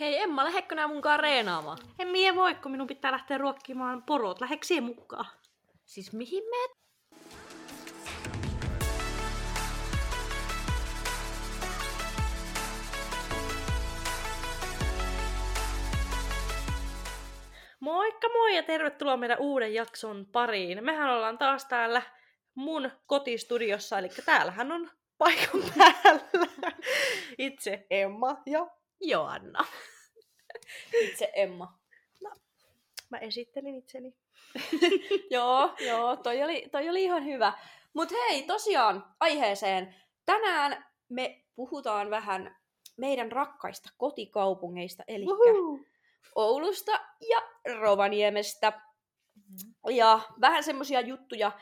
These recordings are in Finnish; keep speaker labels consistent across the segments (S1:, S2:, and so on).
S1: Hei Emma, lähetkö nää munkaan reenaamaan?
S2: En mie voi, kun minun pitää lähteä ruokkimaan porot. Lähetkö siihen mukaan?
S1: Siis mihin meet?
S2: Moikka moi ja tervetuloa meidän uuden jakson pariin. Mehän ollaan taas täällä mun kotistudiossa, eli täällähän on paikan päällä itse Emma ja
S1: Joanna. Itse Emma.
S2: mä esittelin itseni.
S1: joo, joo, toi oli, toi oli ihan hyvä. Mut hei, tosiaan aiheeseen. Tänään me puhutaan vähän meidän rakkaista kotikaupungeista, eli. Oulusta ja Rovaniemestä. Ja vähän semmosia juttuja,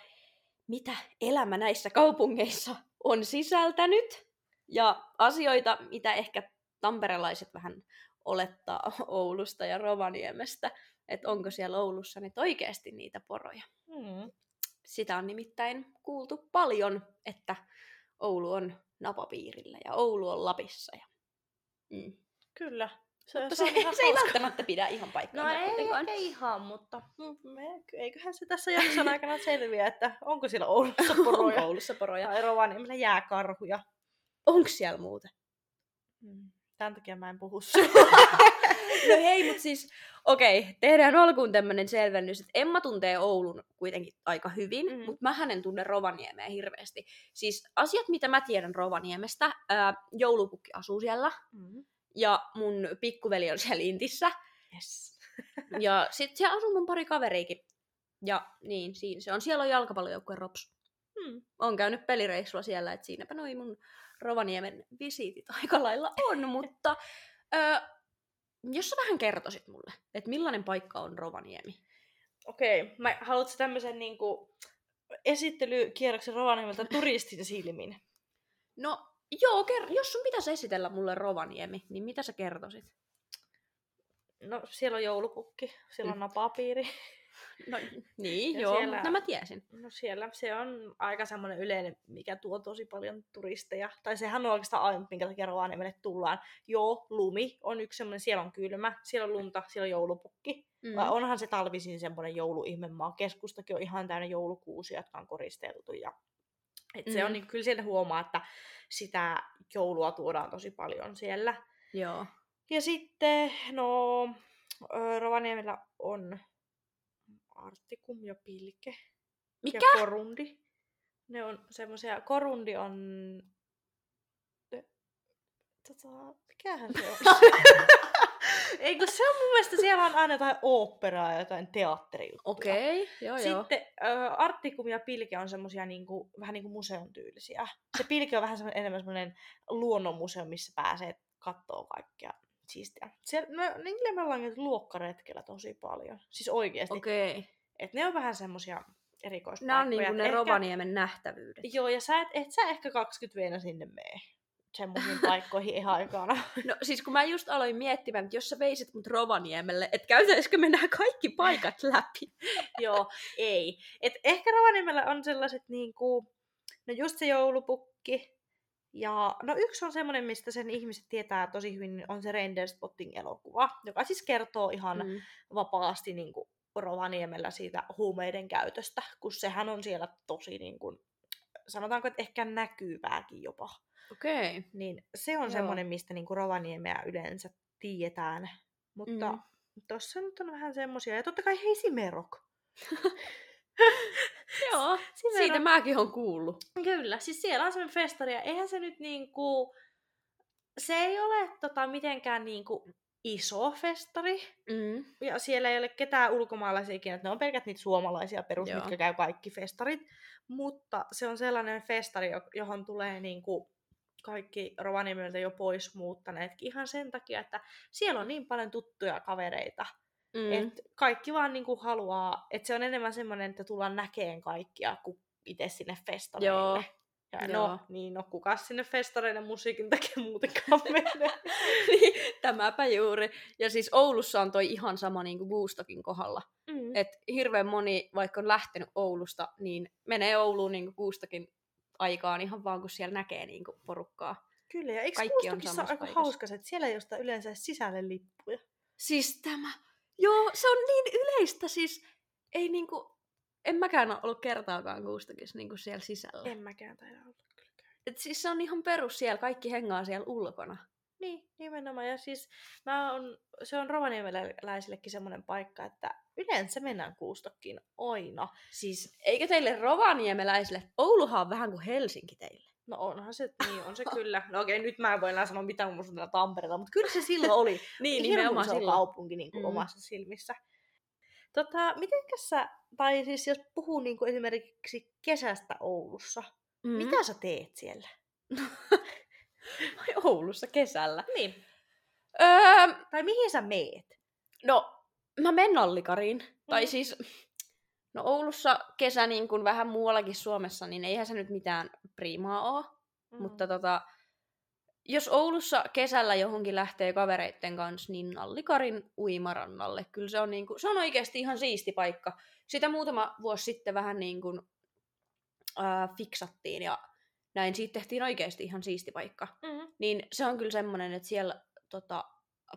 S1: mitä elämä näissä kaupungeissa on sisältänyt. Ja asioita, mitä ehkä tamperelaiset vähän olettaa Oulusta ja Rovaniemestä. Että onko siellä Oulussa nyt oikeasti niitä poroja.
S2: Mm.
S1: Sitä on nimittäin kuultu paljon, että Oulu on napapiirillä ja Oulu on Lapissa. Ja... Mm.
S2: Kyllä. Se,
S1: Mutta
S2: se,
S1: se,
S2: ihan
S1: se ei välttämättä pidä ihan paikkaa.
S2: No ei ehkä ihan, mutta mm, me, eiköhän se tässä jakson aikana selviä, että onko siellä Oulussa poroja.
S1: Onko Oulussa poroja?
S2: Ja Rovaniemellä jääkarhuja.
S1: Onko siellä muuten?
S2: Mm. Tämän takia mä en puhu
S1: No hei, mutta siis, okei, okay, tehdään alkuun tämmönen selvennys, että Emma tuntee Oulun kuitenkin aika hyvin,
S2: Mm.
S1: mm. mutta mä en tunne Rovaniemeä hirveästi. Siis asiat, mitä mä tiedän Rovaniemestä, ää, joulupukki asuu siellä,
S2: mm.
S1: ja mun pikkuveli on siellä Intissä,
S2: yes.
S1: ja sit siellä asuu mun pari kaveriikin. Ja niin, siinä se on. Siellä on jalkapallojoukkueen Rops.
S2: Mm.
S1: Oon käynyt pelireissulla siellä, että siinäpä noi mun Rovaniemen visiitit aika lailla on, mutta ö, jos sä vähän kertoisit mulle, että millainen paikka on Rovaniemi?
S2: Okei, okay. mä haluatko tämmöisen niinku esittelykierroksen Rovaniemeltä turistin silmin?
S1: No joo, ker- jos sun pitäisi esitellä mulle Rovaniemi, niin mitä sä kertoisit?
S2: No siellä on joulupukki, siellä on
S1: Mm.
S2: napapiiri.
S1: No niin,
S2: Ja
S1: joo,
S2: siellä-
S1: no mä tiesin.
S2: No siellä se on aika semmoinen yleinen, mikä tuo tosi paljon turisteja. Tai sehän on oikeastaan ainut, minkä takia Rovaniemelle tullaan. Joo, lumi on yksi semmoinen, siellä on kylmä, siellä on lunta, siellä on joulupukki.
S1: Mm.
S2: Vai onhan se talvisin semmoinen jouluihmemaa. Keskustakin on ihan täynnä joulukuusia, jotka on koristeltu. Ja... Et se on,
S1: Mm.
S2: niin, kyllä siellä huomaa, että sitä joulua tuodaan tosi paljon siellä.
S1: Joo.
S2: Ja sitten, no, Rovaniemellä on Artikum ja Pilke
S1: Mikä?
S2: ja Korundi. Ne on semmoisia, Korundi on... Tota, mikähän se on? Ei kun se on mun mielestä, siellä on aina jotain oopperaa ja jotain teatterijuttuja.
S1: Okei, okay, joo joo.
S2: Sitten Artikum ja Pilke on semmosia niinku, vähän niinku museon tyylisiä. Se Pilke on vähän semmoinen, enemmän semmoinen luonnonmuseo, missä pääsee kattoo kaikkea siistiä. Siellä, no, niille me ollaan käyty luokkaretkellä tosi paljon. Siis oikeesti. Okay.
S1: Okei. Okay.
S2: Et ne on vähän semmosia erikoispaikkoja.
S1: Nämä on niinku ne
S2: ehkä,
S1: Rovaniemen nähtävyydet.
S2: Joo, ja sä et, et sä ehkä 20 veenä sinne mene semmoisiin paikkoihin ihan aikana.
S1: No siis kun mä just aloin miettimään, että jos sä veisit mut Rovaniemelle, että käytäisikö me nämä kaikki paikat läpi?
S2: Joo, ei. Et ehkä Rovaniemellä on sellaiset niinku, no just se joulupukki. Ja no yksi on semmoinen, mistä sen ihmiset tietää tosi hyvin, niin on se Renderspotting-elokuva, joka siis kertoo ihan mm. Vapaasti niinku Rovaniemellä siitä huumeiden käytöstä, kun sehän on siellä tosi niinku, sanotaanko, että ehkä näkyvääkin jopa.
S1: Okei. Okay.
S2: Niin se on
S1: Joo.
S2: semmoinen, mistä niinku Rovaniemeä yleensä tiedetään. Mutta
S1: Mm.
S2: tossa nyt on vähän semmosia. Ja totta kai hei Simerok.
S1: Joo,
S2: Simerok.
S1: siitä mäkin on kuullut.
S2: Kyllä, siis siellä on semmoinen festari, ja eihän se nyt niinku, se ei ole tota, mitenkään niinku iso festari,
S1: Mm.
S2: ja siellä ei ole ketään ulkomaalaisia ikinä, että ne on pelkät niitä suomalaisia perus,
S1: Joo.
S2: mitkä käy kaikki festarit, mutta se on sellainen festari, jo- johon tulee niinku kaikki Rovaniemeltä jo pois muuttaneetkin ihan sen takia, että siellä on niin paljon tuttuja kavereita,
S1: Mm.
S2: että kaikki vaan niinku haluaa, että se on enemmän semmoinen, että tullaan näkeen kaikkia kuin itse sinne festareille.
S1: Joo.
S2: Ja
S1: Joo.
S2: no, niin, no kukas sinne festareille musiikin takia muutenkaan menee.
S1: Niin, Tämäpä juuri. Ja siis Oulussa on toi ihan sama niin kuin Woodstockin kohdalla.
S2: mm.
S1: Et hirveän moni, vaikka on lähtenyt Oulusta, niin menee Ouluun niin kuin Woodstockin aikaan ihan vaan, kun siellä näkee niin kuin porukkaa.
S2: Kyllä, ja eikö
S1: Kaikki on
S2: aika hauska että siellä ei yleensä sisälle lippuja.
S1: Siis tämä. Joo, se on niin yleistä. Siis ei niinku... En mäkään ole ollut kertaakaan Kuustokissa niinku siellä sisällä.
S2: En mäkään taida olla.
S1: Et siis se on ihan perus siellä. Kaikki hengaa siellä ulkona.
S2: Niin, nimenomaan. Ja siis mä on, se on rovaniemeläisillekin semmoinen paikka, että yleensä mennään Kuustokkiin aina.
S1: Siis eikö teille rovaniemeläisille? Ouluhan on vähän kuin Helsinki teille.
S2: No onhan se, niin on se kyllä. No okei, nyt mä en voi enää sanoa mitään, kun täällä Tampereella, mutta kyllä se silloin oli
S1: Niin, nimenomaan silloin.
S2: kaupunki niin kuin
S1: Mm.
S2: omassa silmissä. Tota, mitenkäs sä, tai siis jos puhuu niin kuin esimerkiksi kesästä Oulussa,
S1: Mm.
S2: mitä sä teet siellä?
S1: Oulussa kesällä?
S2: Niin.
S1: Öö,
S2: Tai mihin sä meet?
S1: no, mä menen Nallikariin. Mm. Tai siis, no Oulussa kesä niin kuin vähän muuallakin Suomessa, niin eihän se nyt mitään priimaa ole. Mm. Mutta tota, jos Oulussa kesällä johonkin lähtee kavereitten kanssa, niin Nallikarin uimarannalle. Kyllä se on, niinku, se on oikeasti ihan siisti paikka. Sitä muutama vuosi sitten vähän niin kuin, ää, fiksattiin ja näin. Siitä tehtiin oikeasti ihan siisti paikka.
S2: Mm-hmm.
S1: Niin se on kyllä semmoinen, että siellä tota,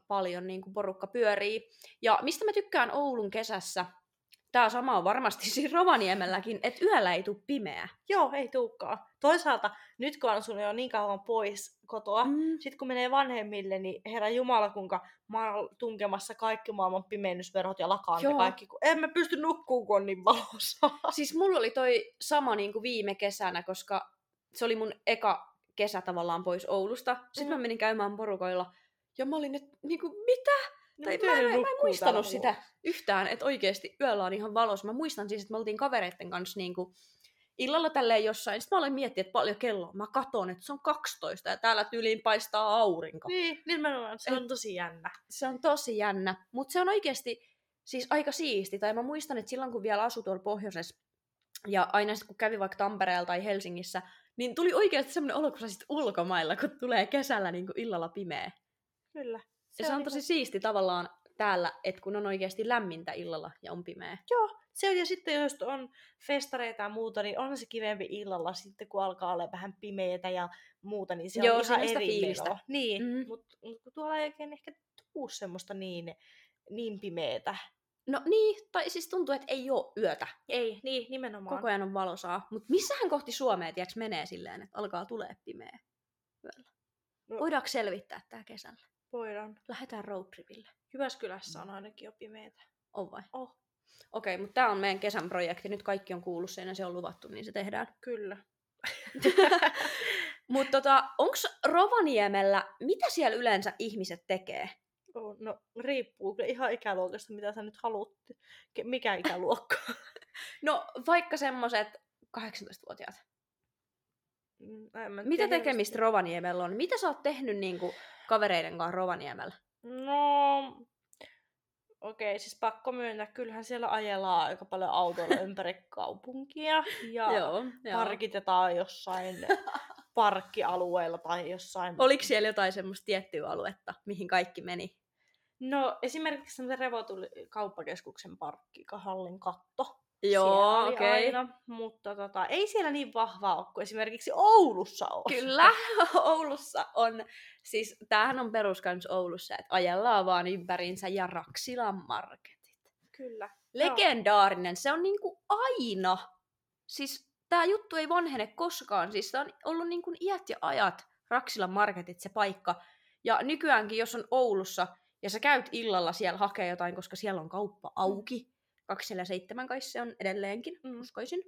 S1: paljon niin kuin porukka pyörii. Ja mistä mä tykkään Oulun kesässä, tämä sama on varmasti siinä Rovaniemelläkin, että yöllä ei tule pimeä.
S2: Joo, ei tuukaan. Toisaalta, nyt kun on jo niin kauan pois kotoa,
S1: Mm.
S2: sitten kun menee vanhemmille, niin herra Jumala, kuinka mä oon tunkemassa kaikki maailman pimennysverhot ja lakaan ja kaikki, kun en mä pysty nukkuun, kun on niin valossa.
S1: Siis mulla oli toi sama niin kuin viime kesänä, koska se oli mun eka kesä tavallaan pois Oulusta. Sitten
S2: Mm.
S1: mä menin käymään porukoilla. Ja mä olin, että niin kuin, mitä?
S2: No,
S1: Tai mä, mä, mä en muistanut sitä
S2: mulla?
S1: yhtään, että oikeasti yöllä on ihan valos. Mä muistan siis, että me oltiin kavereitten kanssa niin kuin illalla tälleen jossain. Sitten mä aloin miettiä, että paljon kello on. Mä katon, että se on 12 ja täällä tyyliin paistaa aurinko.
S2: Niin, nimenomaan. Se on tosi jännä.
S1: Se on tosi jännä. Mutta se on oikeasti siis aika siisti. Tai mä muistan, että silloin kun vielä asui tuolla pohjoisessa, ja aina sitten kun kävi vaikka Tampereella tai Helsingissä, niin tuli oikeasti semmoinen olo, kun sä sit ulkomailla, kun tulee kesällä niin kuin illalla pimeä.
S2: Kyllä.
S1: Se, ja se on tosi siisti tavallaan täällä, että kun on oikeasti lämmintä illalla ja on pimeä.
S2: Joo, se on, ja sitten jos on festareita ja muuta, niin on se kivempi illalla sitten, kun alkaa olla vähän pimeätä ja muuta, niin se
S1: Joo,
S2: on ihan eri
S1: fiilistä.
S2: meno. Niin,
S1: Mm.
S2: mm. mutta mut kun tuolla ei oikein ehkä tuu semmoista niin, niin pimeätä.
S1: No niin, tai siis tuntuu, että ei ole yötä.
S2: Ei, niin, nimenomaan.
S1: Koko ajan on valosaa. Mutta missähän kohti Suomea, tiedätkö, menee silleen, että alkaa tulee pimeä yöllä?
S2: No.
S1: Voidaanko selvittää tää kesällä?
S2: Voidaan.
S1: Lähdetään roadtripille.
S2: Jyväskylässä on ainakin jo pimeätä.
S1: On vai?
S2: Oh,
S1: Okei, mutta tämä on meidän kesän projekti. Nyt kaikki on kuullut sen ja se on luvattu, niin se tehdään.
S2: kyllä.
S1: Mutta tota, onko Rovaniemellä, mitä siellä yleensä ihmiset tekee?
S2: Oh, no, riippuu ihan ikäluokasta, mitä sä nyt haluat. Mikä ikäluokka?
S1: No vaikka semmoset 18-vuotiaat.
S2: Mm, en
S1: Mitä
S2: tiedä
S1: tekemistä. Rovaniemellä on? Mitä sä oot tehnyt niinku kavereiden kanssa Rovaniemellä?
S2: No, okei, siis pakko myöntää, kyllähän siellä ajellaan aika paljon autoilla ympäri kaupunkia ja
S1: joo.
S2: parkitetaan jossain parkkialueella tai jossain.
S1: Oliko siellä jotain semmoista tiettyä aluetta, mihin kaikki meni?
S2: No esimerkiksi semmoisen Revotuli kauppakeskuksen parkki, hallin katto.
S1: Joo, okei.
S2: aina, mutta tota, ei siellä niin vahvaa ole kuin esimerkiksi Oulussa on.
S1: Kyllä, Oulussa on, siis tämähän on peruskans Oulussa, että ajellaan vaan ympäriinsä ja Raksilan marketit.
S2: Kyllä.
S1: Legendaarinen, se on niinku aina. Siis tämä juttu ei vanhene koskaan, siis se on ollut niinku iät ja ajat Raksilan marketit se paikka. Ja nykyäänkin, jos on Oulussa ja sä käyt illalla siellä hakee jotain, koska siellä on kauppa auki, 247 kai se on edelleenkin,
S2: Mm.
S1: uskoisin,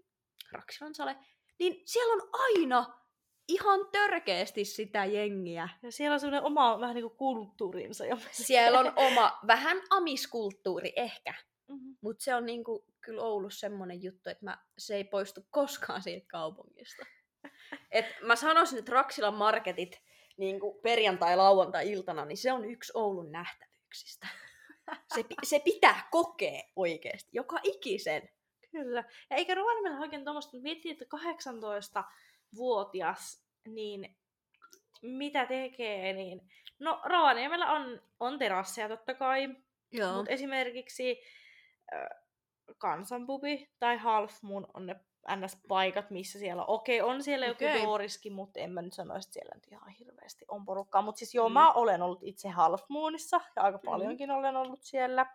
S1: Raksilan sale, niin siellä on aina ihan törkeästi sitä jengiä.
S2: Ja siellä on semmoinen oma vähän niin kuin kulttuurinsa. Ja
S1: Siellä on oma vähän amiskulttuuri ehkä,
S2: Mhm.
S1: mutta se on niinku, kyllä Oulussa semmoinen juttu, että mä, se ei poistu koskaan siitä kaupungista. Et mä sanoisin, että Raksilan marketit niinku perjantai-lauantai-iltana, niin se on yksi Oulun nähtävyyksistä. Se, se pitää kokea oikeasti, joka ikisen.
S2: Kyllä. Ja eikä Rovaniemellä oikein tuommoista, mutta miettii, että 18-vuotias, niin mitä tekee, niin... No, Rovaniemellä on, on terasseja totta kai, mutta esimerkiksi äh, kansanpubi tai Half Moon on ne NS-paikat, missä siellä on. Okei, on siellä joku Dooriskin, mutta en mä nyt sanoisi, että siellä nyt ihan hirveästi on porukkaa. Mutta siis joo,
S1: Mm.
S2: mä olen ollut itse Half Moonissa ja aika
S1: Mhm.
S2: paljonkin olen ollut siellä.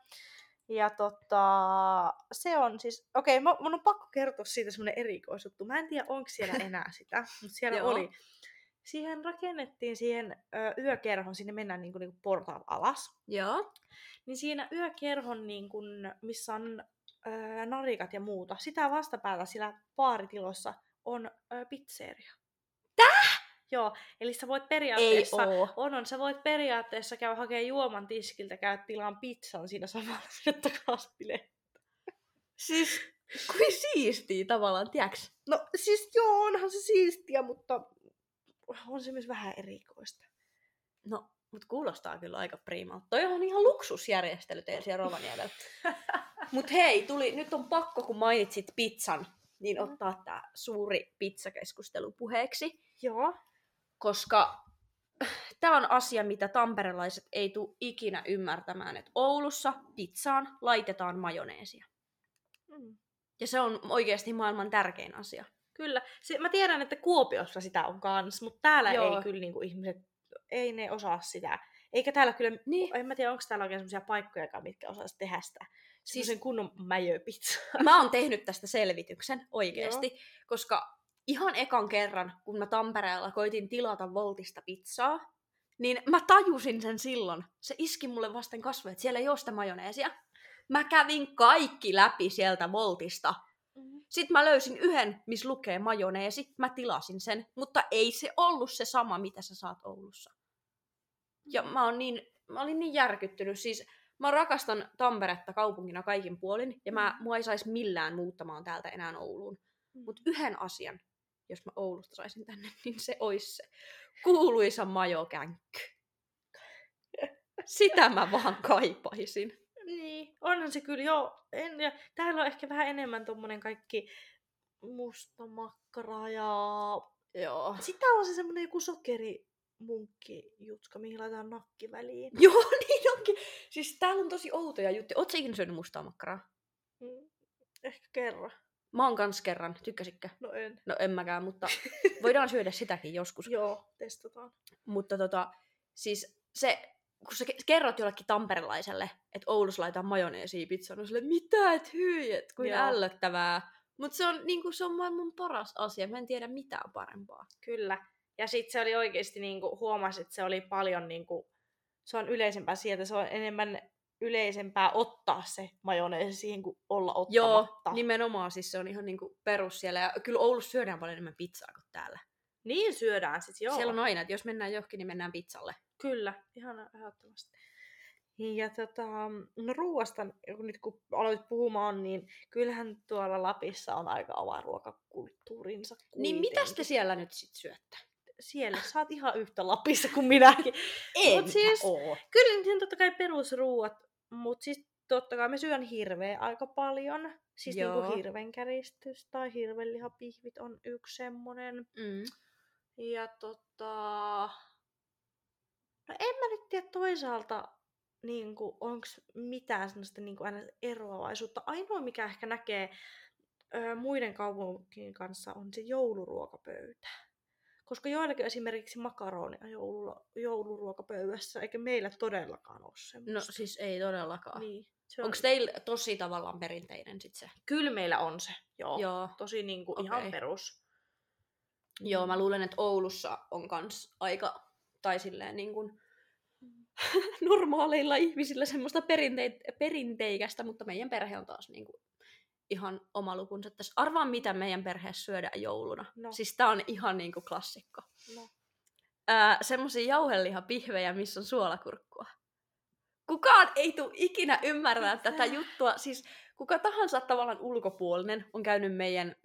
S2: Ja tota, se on siis, okei, okay, mun on pakko kertoa siitä semmoinen erikoisjuttu. Mä en tiedä, onko siellä enää sitä, mutta siellä oli. Siihen rakennettiin siihen ö, yökerhon, sinne mennään niinku, niinku portaat alas.
S1: Joo.
S2: Niin siinä yökerhon, niin kun, missä on ö, narikat ja muuta, sitä vastapäätä sillä baaritilossa on ö, pizzeria. Täh? Joo, eli sä voit
S1: Ei
S2: periaatteessa...
S1: oo.
S2: On, on. Sä voit periaatteessa käydä hakemaan juoman tiskiltä, käydä tilaan pizzan siinä samalla takaisin bileet.
S1: Siis, kuin siistiä tavallaan, tiiäks?
S2: No siis joo, onhan se siistiä, mutta on se myös vähän erikoista.
S1: No, mut kuulostaa kyllä aika priimalta. Toi on ihan luksusjärjestely teillä siellä Rovaniemellä. mut hei, tuli, nyt on pakko, kun mainitsit pizzan, niin
S2: Mhm.
S1: ottaa tää suuri pizzakeskustelu puheeksi.
S2: Joo.
S1: Koska tämä on asia, mitä tamperelaiset ei tule ikinä ymmärtämään, että Oulussa pizzaan laitetaan majoneesia.
S2: Mm.
S1: Ja se on oikeasti maailman tärkein asia.
S2: Kyllä. Se, mä tiedän, että Kuopiossa sitä on kans, mutta täällä
S1: Joo.
S2: ei kyllä niinku ihmiset, ei ne osaa sitä. Eikä täällä kyllä,
S1: Niin.
S2: en mä tiedä, onko täällä oikein semmoisia paikkoja, mitkä osaisi tehdä sitä.
S1: Siis-
S2: Siis kunnon mäjöpizza.
S1: Mä oon tehnyt tästä selvityksen oikeasti, koska ihan ekan kerran, kun mä Tampereella koitin tilata Voltista pizzaa, niin mä tajusin sen silloin. Se iski mulle vasten kasvoja, että siellä ei ole sitä majoneesia. Mä kävin kaikki läpi sieltä Voltista.
S2: Mm.
S1: Sitten mä löysin yhden, missä lukee majoneesi. Mä tilasin sen, mutta ei se ollut se sama, mitä sä saat Oulussa. Ja mä, oon niin, mä olin niin järkyttynyt. Siis mä rakastan Tamperetta kaupungina kaikin puolin, ja mä, mua ei saisi millään muuttamaan täältä enää Ouluun. Mutta yhden asian, jos mä Oulusta saisin tänne, niin se olisi se kuuluisa majokänkky. Sitä mä vaan kaipaisin.
S2: Niin, onhan se kyllä joo. En, ja täällä on ehkä vähän enemmän tommonen kaikki musta makkara ja...
S1: Joo.
S2: Sitä on se semmonen joku sokeri munkki jutska, mihin laitetaan nakki väliin.
S1: Joo, niin onkin. Siis täällä on tosi outoja juttuja. Ootko sä ikinä syönyt mustaa makkaraa?
S2: Mm, Ehkä kerran.
S1: Mä oon kans kerran. Tykkäsitkö?
S2: No en.
S1: No en mäkään, mutta voidaan syödä sitäkin joskus.
S2: Joo, testataan.
S1: Mutta tota, siis se, kun sä ke- kerrot jollekin tamperelaiselle, että Oulussa laitetaan majoneesia pizzaan, on sille, mitä et hyi, et kuin
S2: Joo.
S1: ällöttävää. Mutta se on, niinku, se on maailman paras asia, mä en tiedä mitään parempaa.
S2: Kyllä. Ja sitten se oli oikeasti, niinku, huomasi, että se oli paljon, niinku, se on yleisempää sieltä, se on enemmän yleisempää ottaa se majoneesi siihen kuin olla
S1: Joo,
S2: ottamatta.
S1: nimenomaan siis se on ihan niinku perus siellä. Ja kyllä Oulussa syödään paljon enemmän pizzaa kuin täällä.
S2: Niin syödään sit, joo.
S1: Siellä on aina, että jos mennään johonkin, niin mennään pizzalle.
S2: Kyllä, ihan ehdottomasti. Ja tota, no ruuasta, kun nyt kun aloit puhumaan, niin kyllähän tuolla Lapissa on aika oma ruokakulttuurinsa
S1: Niin mitäs te
S2: kuitenkin.
S1: siellä nyt sit syötte?
S2: Siellä sä oot ihan yhtä Lapissa kuin minäkin.
S1: Ei
S2: Mut siis-
S1: oo.
S2: Kyllä niin totta kai perusruuat, mutta siis totta kai me syön hirveä aika paljon. Siis
S1: Joo.
S2: niinku hirvenkäristys tai hirvenlihapihvit on yksi semmonen.
S1: Mm.
S2: Ja tota... No en mä nyt tiedä toisaalta, niin onko mitään sellaista niin aina eroavaisuutta. Ainoa, mikä ehkä näkee ö, muiden kaupunkien kanssa, on se jouluruokapöytä. Koska joillakin on esimerkiksi makaronia joulu, jouluruokapöydässä, eikä meillä todellakaan ole semmoista.
S1: No siis ei todellakaan.
S2: niin, se on,
S1: Onko teillä tosi tavallaan perinteinen sit se?
S2: Kyllä meillä on se, joo.
S1: Joo.
S2: Tosi niin kuin,
S1: Okei.
S2: ihan perus.
S1: Joo, mä luulen, että Oulussa on kans aika, tai silleen niin kuin, normaaleilla ihmisillä semmoista perinteikästä, mutta meidän perhe on taas niin kuin ihan oma lukunsa tässä. Arvaa, mitä meidän perheessä syödään jouluna.
S2: No.
S1: Siis tää on ihan niin kuin klassikko.
S2: No.
S1: Ää, semmosia jauhelihapihvejä, missä on suolakurkkua. Kukaan ei tule ikinä ymmärtämään tätä juttua. Siis kuka tahansa tavallaan ulkopuolinen on käynyt meidän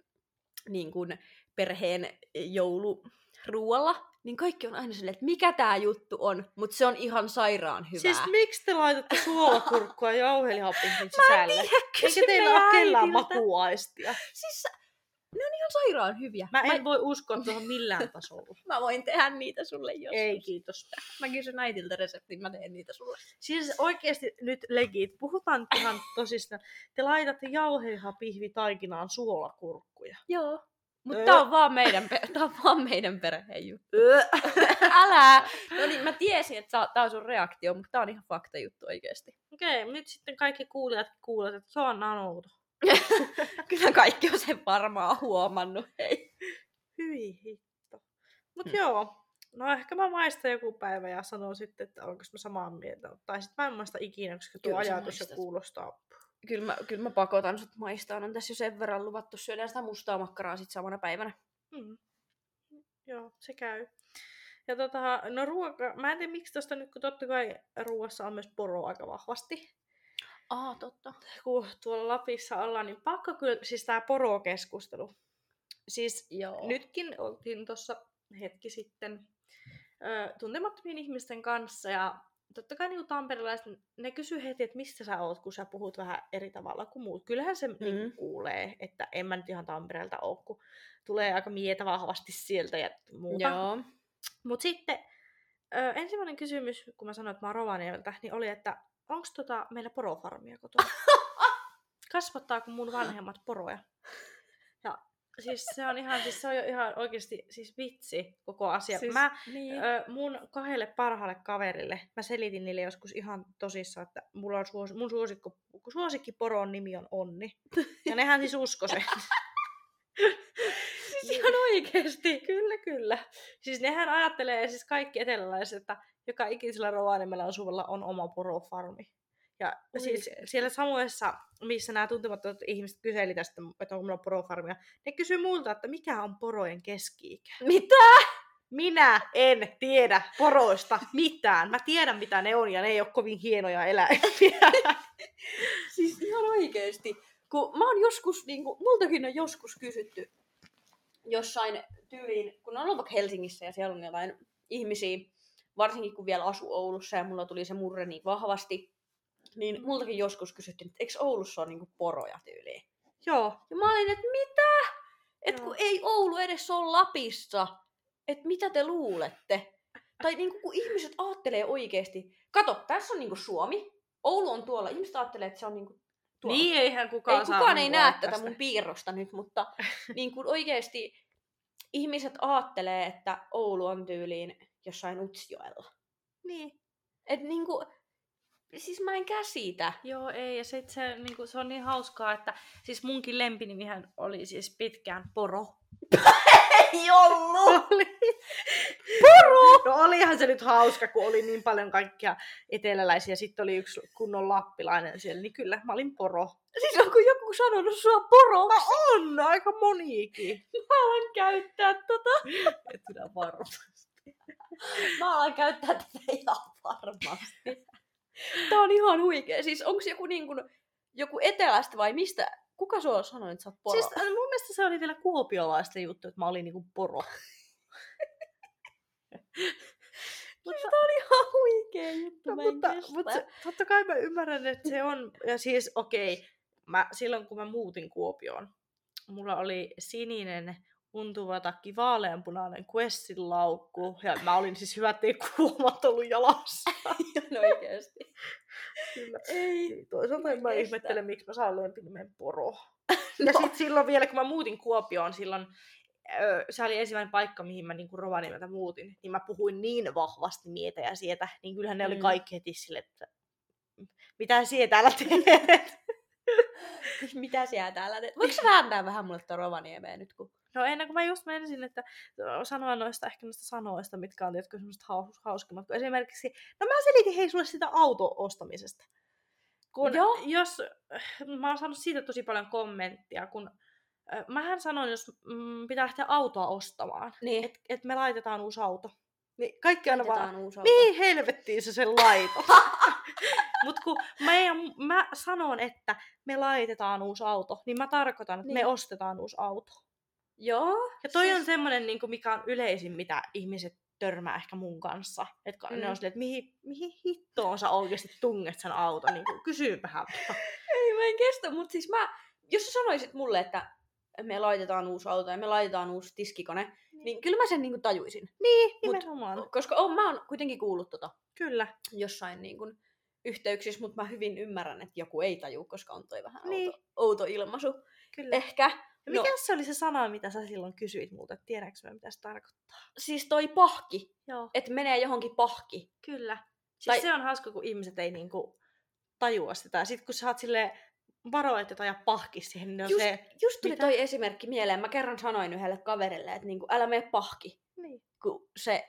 S1: niin kuin, perheen jouluruualla, niin kaikki on aina silleen, että mikä tämä juttu on, mutta se on ihan sairaan hyvää.
S2: Siis miksi te laitatte suolakurkkua jauhelihapihvin sisälle?
S1: tiedä,
S2: Eikä
S1: kysy
S2: teillä ole kellään makuaistia.
S1: Siis ne on ihan sairaan hyviä.
S2: Mä en voi uskoa tuohon millään tasolla.
S1: mä voin tehdä niitä sulle joskus.
S2: Ei, kiitos.
S1: Mä kysyn äitiltä reseptin, mä teen niitä sulle.
S2: Siis oikeesti nyt legit, puhutaan ihan tosissaan. Te laitatte jauheliha pihvi taikinaan suolakurkkuja.
S1: Joo. Mutta tää on vaan meidän, pe- tää on vaan meidän perheen juttu. Älä! No niin, mä tiesin, että tää on sun reaktio, mutta tää on ihan fakta juttu oikeesti.
S2: Okei, nyt sitten kaikki kuulijat kuulet, että Joanna on outo.
S1: Kyllä kaikki on sen varmaan huomannut. Hei.
S2: Hyi hitto. Mut
S1: Hmm.
S2: joo, no ehkä mä maistan joku päivä ja sanon sitten, että onko mä samaa mieltä. Tai sitten mä en maista ikinä, koska tuo
S1: Kyllä
S2: ajatus jo kuulostaa.
S1: Kyllä mä, kyllä mä pakotan sut maistaan. On tässä jo sen verran luvattu syödä sitä mustaa makkaraa sit samana päivänä.
S2: Mm. Joo, se käy. Ja tota, no ruoka, mä en tiedä miksi tosta nyt, kun totta kai ruoassa on myös poro aika vahvasti.
S1: Aa, totta.
S2: Kun tuolla Lapissa ollaan, niin pakko kyllä, siis tää porokeskustelu. Siis
S1: Joo.
S2: nytkin oltiin tuossa hetki sitten ö, tuntemattomien ihmisten kanssa ja totta kai niin tamperelaiset, ne kysyy heti, että mistä sä oot, kun sä puhut vähän eri tavalla kuin muut. Kyllähän se mm. niin kuulee, että en mä nyt ihan Tampereelta ole, kun tulee aika mietä vahvasti sieltä ja muuta.
S1: Joo.
S2: Mutta sitten ö, ensimmäinen kysymys, kun mä sanoin, että mä oon Rovaniemeltä, niin oli, että onko tota meillä porofarmia kotona? Kasvattaako mun vanhemmat poroja? Siis se on ihan, siis se on jo ihan oikeasti siis vitsi koko asia.
S1: Siis,
S2: mä
S1: niin.
S2: Ö, mun kahdelle parhaalle kaverille, mä selitin niille joskus ihan tosissaan, että mulla on suos, mun suosikko, suosikkiporon nimi on Onni. Ja nehän siis usko sen.
S1: siis ihan oikeesti.
S2: kyllä, kyllä. Siis nehän ajattelee, siis kaikki eteläläiset, että joka ikisellä Rovaniemellä asuvalla on oma porofarmi. Ja siis siellä samoissa, missä nämä tuntemattomat ihmiset kyseli tästä, että onko minulla porofarmia, ne kysyy multa, että mikä on porojen keski-ikä.
S1: Mitä?
S2: Minä en tiedä poroista mitään. Mä tiedän mitä ne on ja ne ei ole kovin hienoja eläimiä.
S1: Siis ihan oikeesti. Kun mä oon joskus, niin kun, multakin on joskus kysytty jossain tyyliin, kun on ollut vaikka Helsingissä ja siellä on jotain ihmisiä, varsinkin kun vielä asu Oulussa ja mulla tuli se murre niin vahvasti, niin multakin joskus kysyttiin, että eikö Oulussa ole niin poroja tyyliin.
S2: Joo.
S1: Ja mä olin, että mitä? Että kun ei Oulu edes ole Lapissa. Että mitä te luulette? Tai niinku, kun ihmiset ajattelee oikeesti. Kato, tässä on niinku Suomi. Oulu on tuolla. Ihmiset ajattelee, että se on niinku tuolla.
S2: Niin eihän kukaan
S1: ei
S2: saa
S1: kukaan ei
S2: niinku
S1: näe
S2: laittaa
S1: tätä mun piirrosta nyt, mutta niin kuin oikeesti ihmiset ajattelee, että Oulu on tyyliin jossain Utsjoella.
S2: Niin.
S1: Et niinku, siis mä en käsitä.
S2: Joo, ei. Ja sit se, niinku, se on niin hauskaa, että siis munkin lempinimihän oli siis pitkään Poro.
S1: Ei ollut!
S2: Oli. Poro! No olihan se nyt hauska, kun oli niin paljon kaikkia eteläläisiä. Sitten oli yksi kunnon lappilainen siellä, niin kyllä mä olin Poro.
S1: Siis onko joku sanonut sua poro?
S2: On aika moniikin.
S1: Mä alan käyttää tota.
S2: Et kyllä varmasti.
S1: Mä alan käyttää tätä ihan varmasti. Tää on ihan huikea. Siis onko joku niin kuin, joku etelästä vai mistä? Kuka sua sanoi, että sä oot poro?
S2: Siis äh, mun mielestä se oli vielä kuopiolaista juttu, että mä olin niinku Poro.
S1: Mutta tää on ihan huikea juttu.
S2: No,
S1: mä en
S2: mutta,
S1: kestä.
S2: mutta se, totta kai mä ymmärrän, että se on, ja siis okei, okay, mä, silloin kun mä muutin Kuopioon, mulla oli sininen untuva takki, vaaleanpunainen Questin laukku, ja mä olin siis hyvä, ettei kuomat ollut jalassa.
S1: Ihan oikeesti.
S2: Kyllä.
S1: Ei.
S2: Niin, Toisaalta en mä ihmettele, miksi mä saan lempinimen Poro. Ja sit silloin vielä, kun mä muutin Kuopioon, silloin öö, se oli ensimmäinen paikka, mihin mä niinku Rovaniemeltä muutin, niin mä puhuin niin vahvasti mietä ja sieltä, niin kyllähän ne oli
S1: Mm.
S2: kaikki heti sille, että mitä sie täällä teet?
S1: Mitä siellä täällä teet? Voitko sä vääntää vähän mulle tuon Rovaniemeen nyt? Kun...
S2: No ennen kuin mä just menisin, että sanoa noista ehkä noista sanoista, mitkä on jotkut semmoiset haus, hauskimmat. Kun esimerkiksi, no mä selitin hei sulle sitä auto-ostamisesta. Kun
S1: Joo.
S2: jos, mä oon saanut siitä tosi paljon kommenttia, kun äh, mähän sanoin, jos mm, pitää lähteä autoa ostamaan,
S1: Niin.
S2: että et me laitetaan uusi auto. Niin kaikki aina vaan,
S1: uusi auto.
S2: mihin helvettiin sä sen laitat? Mut kun meidän, mä sanon, että me laitetaan uusi auto, niin mä tarkoitan, että niin. me ostetaan uusi auto.
S1: Joo.
S2: Ja toi
S1: siis-
S2: on semmoinen, niin kuin, mikä on yleisin, mitä ihmiset törmää ehkä mun kanssa. Että mm. ne on silleen, että mihin, mihin hittoon sä oikeasti tunget sen auton, niin kuin, kysy vähän.
S1: Ei mä en kestä, mutta siis mä, jos sä sanoisit mulle, että me laitetaan uusi auto ja me laitetaan uusi tiskikone, niin kyllä mä sen niinku tajuisin.
S2: Niin,
S1: Mut-
S2: nimenomaan.
S1: Koska on, mä oon kuitenkin kuullut tota
S2: Kyllä.
S1: jossain niinku yhteyksissä, mutta mä hyvin ymmärrän, että joku ei taju, koska on toi vähän
S2: Niin.
S1: outo, outo ilmaisu.
S2: Kyllä.
S1: Ehkä.
S2: Ja mikä se oli se sana, mitä sä silloin kysyit multa, että tiedänkö mä, mitä se tarkoittaa?
S1: Siis toi pahki,
S2: Joo.
S1: että menee johonkin pahki.
S2: Kyllä. Siis
S1: Tai-
S2: se on hauska, kun ihmiset ei niinku tajua sitä. Sitten kun sä oot silleen varo, että jotain ja pahki siihen, niin on
S1: Just,
S2: se...
S1: just tuli
S2: mitä?
S1: toi esimerkki mieleen. Mä kerran sanoin yhdelle kaverille, että niinku, älä mene pahki,
S2: Niin.
S1: kun se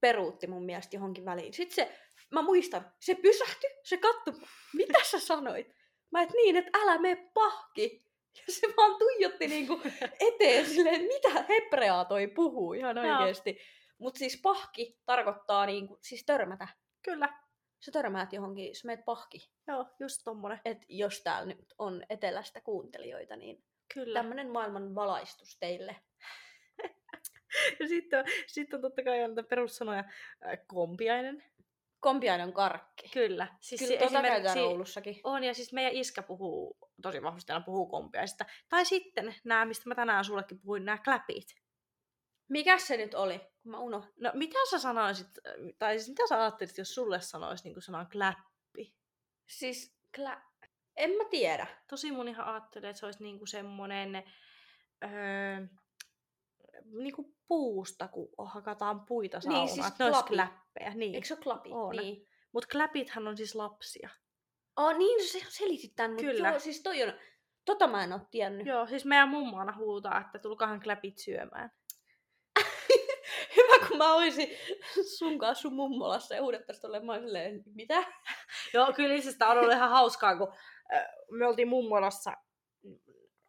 S1: peruutti mun mielestä johonkin väliin. Sitten se, mä muistan, se pysähtyi, se katsoi, mitä sä sanoit? Mä et niin, että älä mene pahki. Ja se vaan tuijotti niinku eteen silleen, mitä hebreaa toi puhuu ihan oikeesti. Mutta siis pahki tarkoittaa niinku, siis törmätä.
S2: Kyllä.
S1: Sä törmäät johonkin, sä meet pahki.
S2: Joo, just tommonen.
S1: Et jos täällä nyt on etelästä kuuntelijoita, niin
S2: Kyllä.
S1: tämmönen maailman valaistus teille.
S2: Ja sitten on, sit on totta kai näitä perussanoja. Kompiainen.
S1: Kompiainen on karkki.
S2: Kyllä. Siis
S1: Kyllä
S2: se
S1: tota käytetään
S2: esimerkiksi-
S1: Oulussakin.
S2: On, ja siis meidän iskä puhuu, tosi vahvasti aina puhuu kompiaisista. Tai sitten nämä, mistä mä tänään sullekin puhuin, nämä kläpit.
S1: Mikä se nyt oli? Mä unohdin.
S2: No mitä sä sanoisit, tai siis mitä sä ajattelit, jos sulle sanoisi niin sanan kläppi?
S1: Siis, klä... en mä tiedä.
S2: Tosi monihan ajattelee, että se olisi niinku semmonen öö, niinku puusta, kun hakataan puita
S1: Niin,
S2: saunaan.
S1: siis
S2: että ne olisi
S1: klapi.
S2: kläppejä. Niin.
S1: Eikö se ole klapi?
S2: On.
S1: Niin.
S2: Mutta kläpithän on siis lapsia.
S1: Oh, niin, se selitit tän, mutta
S2: Kyllä.
S1: joo, siis toi on... Tota mä en oo tiennyt.
S2: Joo, siis meidän mummo aina huutaa, että tulkahan kläpit syömään.
S1: Hyvä, kun mä oisin sun kanssa sun mummolassa ja huudettaisiin tolle, mä silleen, mitä?
S2: Joo, kyllä siis tää on ollut ihan hauskaa, kun me oltiin mummolassa mm,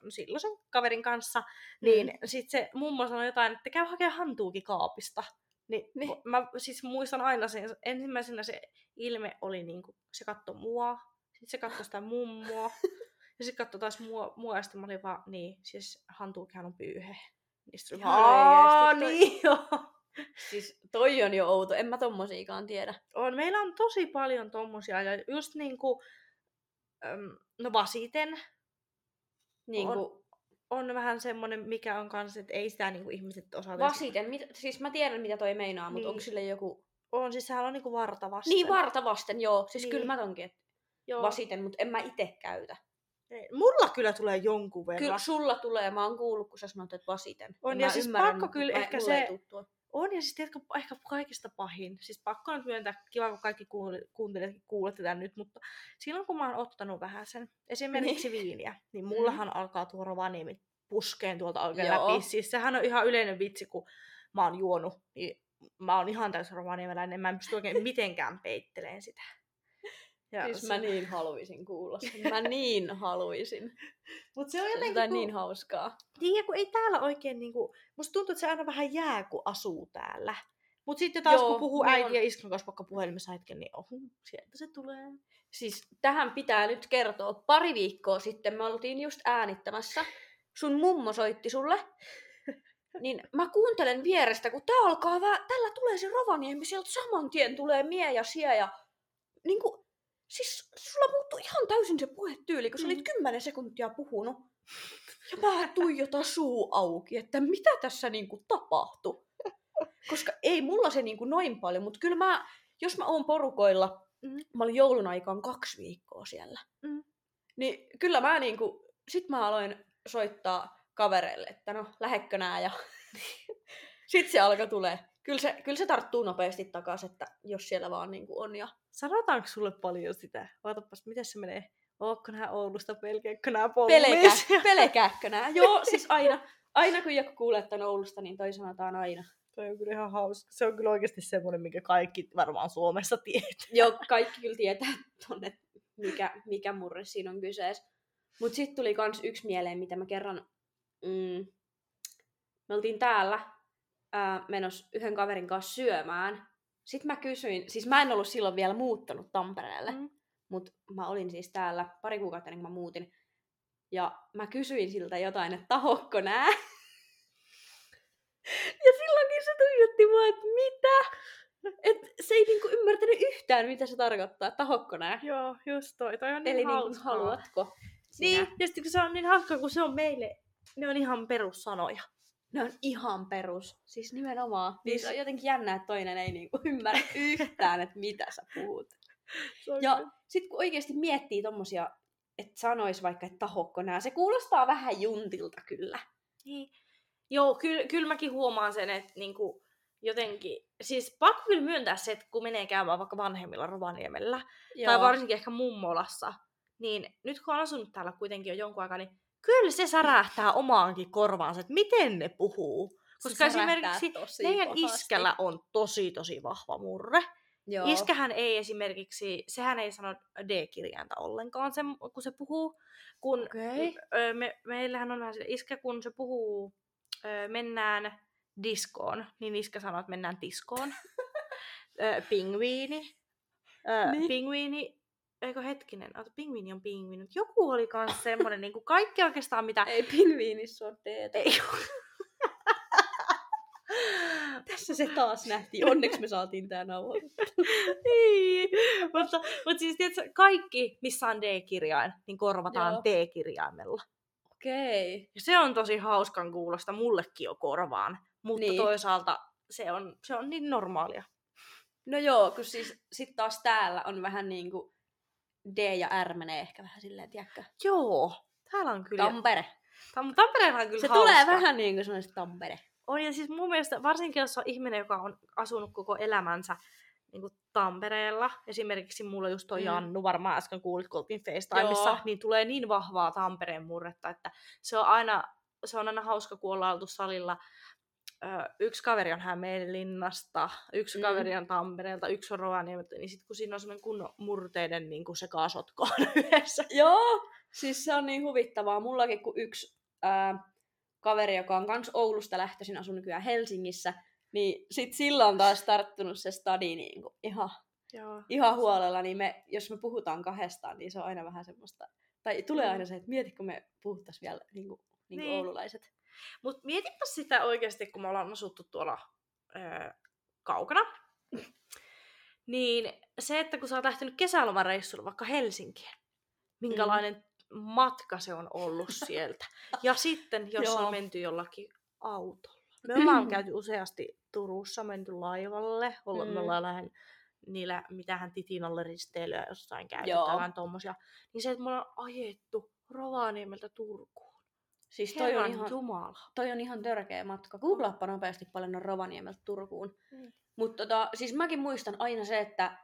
S2: silloisen kaverin kanssa, niin mm. sit se mummo sanoi jotain, että käy hakemaan hantuukin kaapista. Niin,
S1: Niin.
S2: mä siis muistan aina sen, ensimmäisenä se ilme oli niinku, se katsoi mua, sitten se katsoi sitä mummoa, ja sitten katsoi taas mua, mua ja sitten mä olin vaan, niin, siis hantuukihan on pyyhe. Niin oli niin joo.
S1: Siis toi on jo outo, en mä tommosiakaan tiedä.
S2: On, meillä on tosi paljon tommosia, ja just niinku, no vasiten,
S1: Niin
S2: On-
S1: kuin
S2: on vähän semmonen, mikä on kanssa, että ei sitä niinku ihmiset osaa.
S1: vasiten, mit, siis mä tiedän mitä toi meinaa, mutta
S2: Niin.
S1: onko sille joku...
S2: On, siis sehän on niinku varta vasten.
S1: Niin varta vasten, joo. Siis
S2: Niin.
S1: kyllä mä tonkin, että
S2: Joo.
S1: vasiten, mutta en mä itse käytä.
S2: Ei, Mulla kyllä tulee jonkun verran.
S1: Kyllä sulla tulee, mä oon kuullut, kun sä sanot, että vasiten.
S2: On,
S1: mä
S2: ja siis pakko
S1: mutta
S2: kyllä ehkä se-
S1: tuu tuo.
S2: On, ja siis tiedätkö, ehkä kaikista pahin. Siis pakko nyt myöntää, kiva kun kaikki kuuntelijat kuulette tämän nyt, mutta silloin kun mä oon ottanut vähän sen, esimerkiksi
S1: Niin.
S2: viiniä, niin mullahan alkaa tuo Rovaniemi puskeen tuolta oikein
S1: Joo.
S2: läpi. Siis sehän on ihan yleinen vitsi, kun mä oon juonut, niin mä oon ihan täysin rovaniemeläinen, mä en pysty oikein mitenkään peitteleen sitä. Ja
S1: Siis
S2: se-
S1: mä niin haluaisin kuulla sen. Mä niin haluaisin.
S2: Mut se on
S1: Se on
S2: jotenkin,
S1: jotain
S2: kun,
S1: niin hauskaa.
S2: niin, kun ei täällä oikein niinku, musta tuntuu, että se aina vähän jää, kun asuu täällä. Mut sitten taas
S1: Joo,
S2: kun puhuu äiti
S1: on-
S2: ja iskon kanssa vaikka puhelimessa hetken, niin ohu, sieltä se tulee.
S1: Siis tähän pitää nyt kertoa. Pari viikkoa sitten me oltiin just äänittämässä. Sun mummo soitti sulle. Niin mä kuuntelen vierestä, kun tää alkaa vä- tällä tulee se Rovaniemi, sieltä saman tien tulee mie ja sie ja niinku, siis sulla muuttui ihan täysin se puhetyyli, kun sä olit
S2: Mm.
S1: kymmenen sekuntia puhunut. Ja mä tuijotan suu auki, että mitä tässä niinku tapahtui. Koska ei mulla se niinku noin paljon, mutta kyllä mä, jos mä oon porukoilla,
S2: Mm.
S1: mä olin joulun aikaan kaksi viikkoa siellä.
S2: Mm.
S1: Niin kyllä mä niinku, sit mä aloin soittaa kavereille, että no lähekkö nää ja sit se alkoi tulee. Kyllä se, kyllä se tarttuu nopeasti takaisin, että jos siellä vaan niinku on ja
S2: Sanotaanko sulle paljon sitä? Ootapas, miten se menee? Ootko nää Oulusta, pelkääkö nää
S1: Pelkä,
S2: poliisia?
S1: pelkääkö nää? Joo, siis aina, aina kun joku kuulee, että on Oulusta, niin toi sanotaan aina.
S2: Toi on kyllä ihan hauska. Se on kyllä oikeasti semmoinen, mikä kaikki varmaan Suomessa tietää.
S1: Joo, kaikki kyllä tietää tonne, mikä, mikä murre siinä on kyseessä. Mut sitten tuli kans yksi mieleen, mitä mä kerran... Mm, me oltiin täällä ää, menossa yhden kaverin kanssa syömään. Sitten mä kysyin, siis mä en ollut silloin vielä muuttanut Tampereelle,
S2: Mm.
S1: mutta mä olin siis täällä pari kuukautta ennen kuin mä muutin. Ja mä kysyin siltä jotain, että tahokko nää? Ja silloinkin se tuijotti mua, että mitä? Et se ei niinku ymmärtänyt yhtään, mitä se tarkoittaa, tahokko nää?
S2: Joo, just toi. Toi on niin
S1: Eli niinku
S2: hauskaa.
S1: haluatko
S2: Niin,
S1: sinä?
S2: ja sitten kun se on niin hauskaa, kun se on meille ne on ihan perussanoja.
S1: Ne on ihan perus. Siis nimenomaan. Niin
S2: Niin
S1: se on jotenkin jännä, että toinen ei niinku ymmärrä yhtään, että mitä sä puhut. Ja sitten kun oikeasti miettii tommosia, että sanois vaikka, että tahokko nää, se kuulostaa vähän juntilta kyllä.
S2: Niin. Joo, kyllä, kyllä mäkin huomaan sen, että niinku, jotenkin, siis pakko kyllä myöntää se, että kun menee käymään vaikka vanhemmilla Rovaniemellä, Joo. tai varsinkin ehkä mummolassa, niin nyt kun on asunut täällä kuitenkin jo jonkun aikaa, niin kyllä se särähtää omaankin korvaansa, että miten ne puhuu. Koska esimerkiksi meidän
S1: pahasti.
S2: iskällä on tosi tosi vahva murre.
S1: Joo.
S2: Iskähän ei esimerkiksi, sehän ei sano D-kirjainta ollenkaan, se, kun se puhuu. Kun ö, me, meillähän on iskä, kun se puhuu, mennään diskoon, niin iskä sanoo, että mennään diskoon. pingviini.
S1: Niin.
S2: Pingviini, eikö hetkinen, ota, pingviini on pingviini. Mut Joku oli kans semmonen, niin kuin kaikki oikeastaan mitä...
S1: Ei pingviinissä ole teetä.
S2: Ei.
S1: Tässä se taas nähtiin. Onneksi me saatiin tää nauhoitettua.
S2: Niin. mutta, mutta siis tiedätkö, kaikki, missä on D-kirjain, niin korvataan
S1: Joo.
S2: T-kirjaimella.
S1: Okei.
S2: Ja se on tosi hauskan kuulosta mullekin jo korvaan. Mutta
S1: Niin.
S2: niin. toisaalta se on, se on niin normaalia.
S1: No joo, kun siis sit taas täällä on vähän niinku D ja R menee ehkä vähän silleen, tiedätkö?
S2: Joo, täällä on kyllä.
S1: Tampere.
S2: Tam- Tampereella on kyllä
S1: Se
S2: hauska.
S1: tulee vähän niinku semmoinen Tampere.
S2: On, ja siis mun mielestä, varsinkin jos on ihminen, joka on asunut koko elämänsä niin kuin Tampereella, esimerkiksi mulla just toi
S1: Mm.
S2: mm. Jannu, varmaan äsken kuulit, kun oltiin FaceTimeissa,
S1: Joo.
S2: niin tulee niin vahvaa Tampereen murretta, että se on aina, se on aina hauska, kun ollaan oltu salilla. Yksi kaveri on Hämeenlinnasta, yksi
S1: Mm.
S2: kaveri on Tampereelta, yksi on Rovaniemeltä, niin sitten kun siinä on semmoinen kunnon murteiden niin kuin sekasotko yhdessä.
S1: Joo, siis se on niin huvittavaa. Mullakin kun yksi ää, kaveri, joka on kans Oulusta lähtöisin, asuu nykyään Helsingissä, niin sit sillä on taas tarttunut se stadi niinku ihan,
S2: Joo.
S1: ihan huolella, niin me, jos me puhutaan kahdestaan, niin se on aina vähän semmoista, tai tulee
S2: Mm.
S1: aina se, että mieti, kun me puhuttais vielä niinku, niinku
S2: Niin.
S1: oululaiset.
S2: Mutta mietipä sitä oikeasti, kun me ollaan asuttu tuolla öö, kaukana. Niin se, että kun sä oot lähtenyt kesälomareissulle vaikka Helsinkiin, minkälainen mm. matka se on ollut sieltä. Ja sitten, jos
S1: Joo.
S2: on menty jollakin autolla. Me ollaan käyty useasti Turussa, menty laivalle, olla,
S1: Mm.
S2: me ollaan lähden niillä, mitähän Titinalle risteilyä jossain jotain tommosia. Niin se, että me ollaan ajettu Rovaniemeltä Turkuun.
S1: Siis toi on, ihan,
S2: Jumala.
S1: toi on ihan törkeä matka. Googlaappa nopeasti paljon on Rovaniemeltä Turkuun.
S2: Mm.
S1: Mutta tota, siis mäkin muistan aina se, että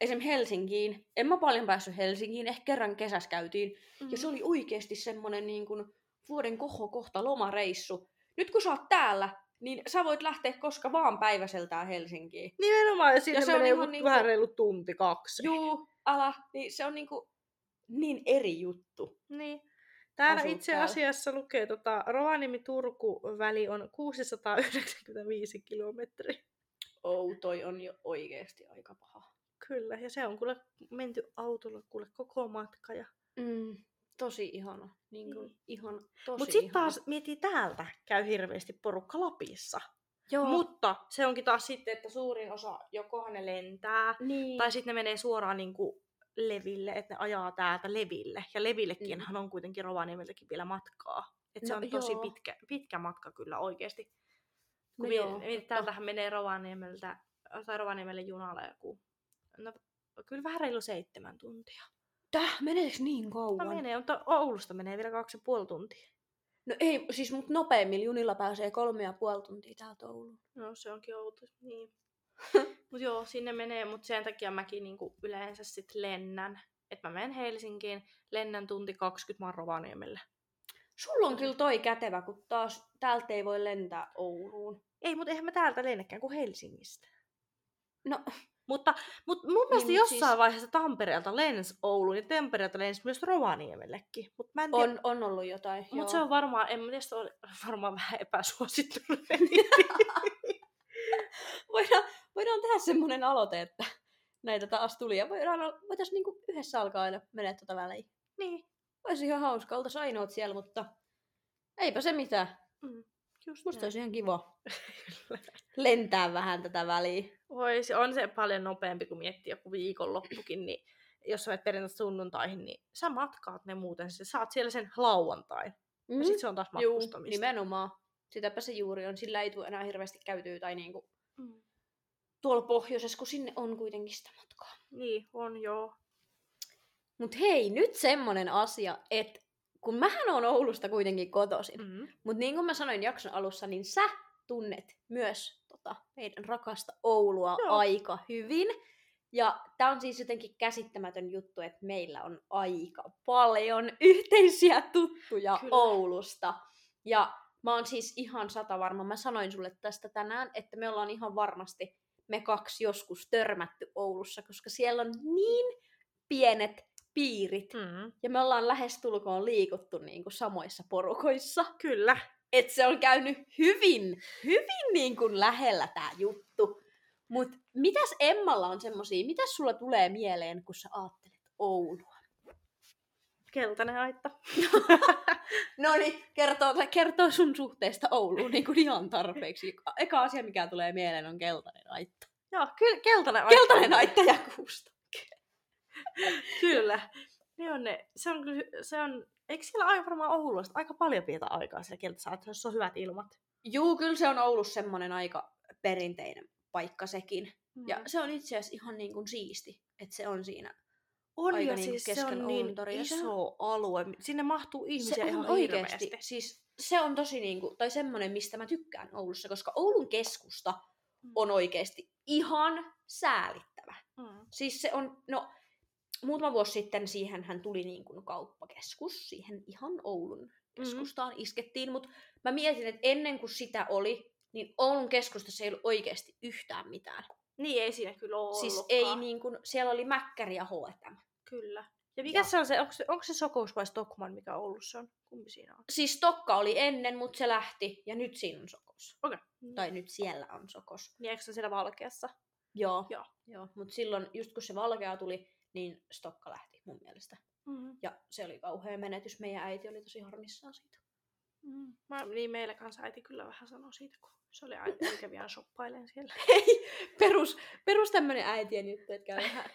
S1: esim. Helsinkiin, en mä paljon päässyt Helsinkiin, ehkä kerran kesässä käytiin,
S2: Mm.
S1: ja se oli oikeasti semmonen niin kuin vuoden kohokohta lomareissu. Nyt kun sä oot täällä, niin sä voit lähteä koska vaan päiväseltään Helsinkiin.
S2: Nimenomaan, ja sinne
S1: se on
S2: menee
S1: ihan
S2: joku
S1: niinku-
S2: vähän reilu tunti, kaksi.
S1: Juu, ala, niin se on niinku niin eri juttu.
S2: Niin. Täällä
S1: Asut
S2: itse
S1: täällä.
S2: asiassa lukee, tota, Rovaniemi-Turku-väli on 695 kilometriä.
S1: Oh, toi on jo oikeesti aika paha.
S2: Kyllä, ja se on kuule menty autolla kuule koko matka. Ja...
S1: Mm, tosi ihana. Niin kuin,
S2: Niin.
S1: ihan tosi
S2: Mutta sitten taas mietii täältä, käy hirveästi porukka Lapissa.
S1: Joo.
S2: Mutta se onkin taas sitten, että suurin osa jokohan ne lentää,
S1: niin.
S2: tai sitten ne menee suoraan niinku leville, että ne ajaa täältä leville. Ja levillekin
S1: Mm.
S2: on kuitenkin Rovaniemeltäkin vielä matkaa. Et se
S1: No
S2: on tosi
S1: joo.
S2: pitkä, pitkä matka kyllä oikeasti.
S1: No
S2: Kun
S1: joo,
S2: no
S1: totta.
S2: täältähän menee Rovaniemeltä, tai Rovaniemelle junalla joku, no kyllä vähän reilu seitsemän tuntia.
S1: Täh, meneekö niin kauan?
S2: No menee, mutta Oulusta menee vielä kaksi ja puoli tuntia.
S1: No ei, siis mut nopeammin junilla pääsee kolme ja puoli tuntia täältä Ouluun.
S2: No se onkin outo, niin. Mut joo, sinne menee, mutta sen takia mäkin niinku yleensä sit lennän. Että mä menen Helsinkiin, lennän tunti 20 mä oon Rovaniemelle.
S1: Sulla on kyllä toi kätevä, kun taas täältä ei voi lentää Ouluun.
S2: Ei, mutta eihän mä täältä lennäkään kuin Helsingistä.
S1: No,
S2: Mutta, mutta mun mielestä
S1: mut
S2: jossain
S1: siis-
S2: vaiheessa Tampereelta lens Ouluun ja Tampereelta lens myös Rovaniemellekin. Mutta mä en tiedä,
S1: on, on ollut jotain.
S2: Mutta se on varmaan, en mä tiedä, se on varmaan vähän epäsuosittu
S1: voidaan, voidaan tehdä semmoinen aloite, että näitä taas tuli. Ja voidaan, voitaisiin niinku yhdessä alkaa aina mennä tuota väliin.
S2: niin,
S1: Olisi ihan hauska, oltaisiin ainoat siellä, mutta eipä se mitään.
S2: mm, just
S1: Musta
S2: näin.
S1: olisi ihan kiva lentää vähän tätä väliin.
S2: Voi, se on se paljon nopeampi, kun miettii joku viikonloppukin, niin jos sä menet perjantaista sunnuntaihin, niin sä matkaat ne muuten, sä saat siellä sen lauantain. Mm. Ja sit se on taas
S1: Juu,
S2: matkustamista.
S1: nimenomaan. Sitäpä se juuri on. Sillä ei tule enää hirveästi käytyä tai niinku
S2: Mm.
S1: Tuolla pohjoisessa, kun sinne on kuitenkin sitä matkaa.
S2: Niin, on joo.
S1: Mut hei, nyt semmonen asia, että kun mähän on Oulusta kuitenkin kotoisin, mm.
S2: Mm.
S1: mutta niin kuin mä sanoin jakson alussa, niin sä tunnet myös tota, meidän rakasta Oulua
S2: Joo.
S1: aika hyvin. Ja tää on siis jotenkin käsittämätön juttu, että meillä on aika paljon yhteisiä tuttuja
S2: Kyllä.
S1: Oulusta. Ja mä oon siis ihan sata varma, mä sanoin sulle tästä tänään, että me ollaan ihan varmasti me kaksi joskus törmätty Oulussa, koska siellä on niin pienet piirit.
S2: Mm.
S1: Ja me ollaan lähestulkoon liikuttu niin kuin samoissa porukoissa.
S2: Kyllä.
S1: Että se on käynyt hyvin, hyvin niin kuin lähellä tämä juttu. Mutta mitäs Emmalla on semmosia, mitäs sulla tulee mieleen, kun sä ajattelet Oulua?
S2: Keltainen aitta.
S1: No niin, kertoo, kertoo sun suhteesta Ouluun niin kuin ihan tarpeeksi. Eka asia, mikä tulee mieleen, on keltainen aitta.
S2: Joo, kyllä keltainen aitta.
S1: Keltainen aitta ja kuusta.
S2: Kyllä. Ne on ne. Se on, se on, eikö siellä aina varmaan Oulusta aika paljon vietä aikaa siellä keltaisessa, jos on hyvät ilmat?
S1: Juu, kyllä se on Oulussa semmonen aika perinteinen paikka sekin. Ja
S2: Mm.
S1: se on itse asiassa ihan niin kuin siisti, että se on siinä.
S2: On
S1: aika
S2: ja
S1: niinku
S2: siis se on niin iso alue. Sinne mahtuu ihmisiä
S1: se on
S2: ihan
S1: oikeasti,
S2: hirveästi.
S1: siis se on tosi niinku, tai semmonen, mistä mä tykkään Oulussa, koska Oulun keskusta
S2: Mm.
S1: on oikeasti ihan säälittävä.
S2: Mm.
S1: Siis se on, no muutama vuosi sitten siihen hän tuli niin kuin kauppakeskus, siihen ihan Oulun
S2: Mm-hmm.
S1: keskustaan iskettiin, mutta mä mietin, että ennen kuin sitä oli, niin Oulun keskustassa ei ollut oikeasti yhtään mitään.
S2: Niin ei siinä kyllä ole
S1: Siis
S2: ollutkaan.
S1: ei niin kuin, siellä oli Mäkkäri ja H&M.
S2: Kyllä. Ja mikä
S1: Ja-
S2: se on se, onko se, onko se Sokous vai Stockman, mikä Oulussa on? Kumpi siinä on?
S1: Siis Tokka oli ennen, mutta se lähti ja nyt siinä on Sokos.
S2: Okei.
S1: Tai nyt siellä on Sokos.
S2: Niin eikö se siellä Valkeassa?
S1: Joo.
S2: Joo.
S1: Joo. Mutta silloin, just kun se valkea tuli, niin Stokka lähti mun mielestä.
S2: Mm-hmm.
S1: Ja se oli kauhea menetys. Meidän äiti oli tosi harmissaan siitä.
S2: Mm. Mä, niin meillä kanssa äiti kyllä vähän sanoi siitä, kun se oli äiti, äiti kävi aina shoppailemaan siellä.
S1: Hei, perus, perus tämmönen äitien juttu, että käy vähän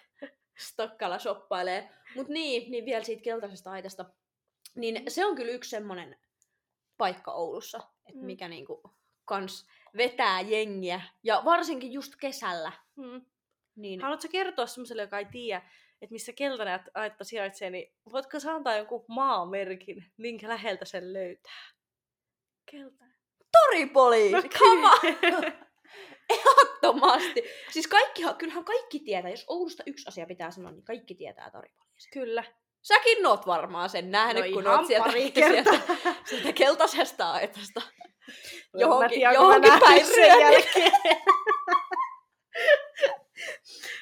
S1: Stokkalla shoppailee. Mut niin, niin vielä siitä keltaisesta aitasta. Niin se on kyllä yksi semmonen paikka Oulussa, että
S2: Mm.
S1: mikä niinku kans vetää jengiä. Ja varsinkin just kesällä.
S2: Mm.
S1: Niin
S2: Haluatko kertoa semmoiselle, joka ei tiedä, että missä keltainen aitta sijaitsee, niin voitko sä antaa jonkun maamerkin, minkä läheltä sen löytää? Keltainen.
S1: toripoliisi!
S2: No
S1: Come on! Ehdottomasti! Siis kaikkihan, kyllähän kaikki tietää, jos Oulusta yksi asia pitää sanoa, niin kaikki tietää toripoliisi.
S2: Kyllä.
S1: Säkin oot varmaan sen nähnyt,
S2: No
S1: kun oot sieltä, sieltä, sieltä keltaisesta aitasta. Johonkin,
S2: tiedän,
S1: johonkin päin
S2: sen
S1: ryömiä.
S2: jälkeen.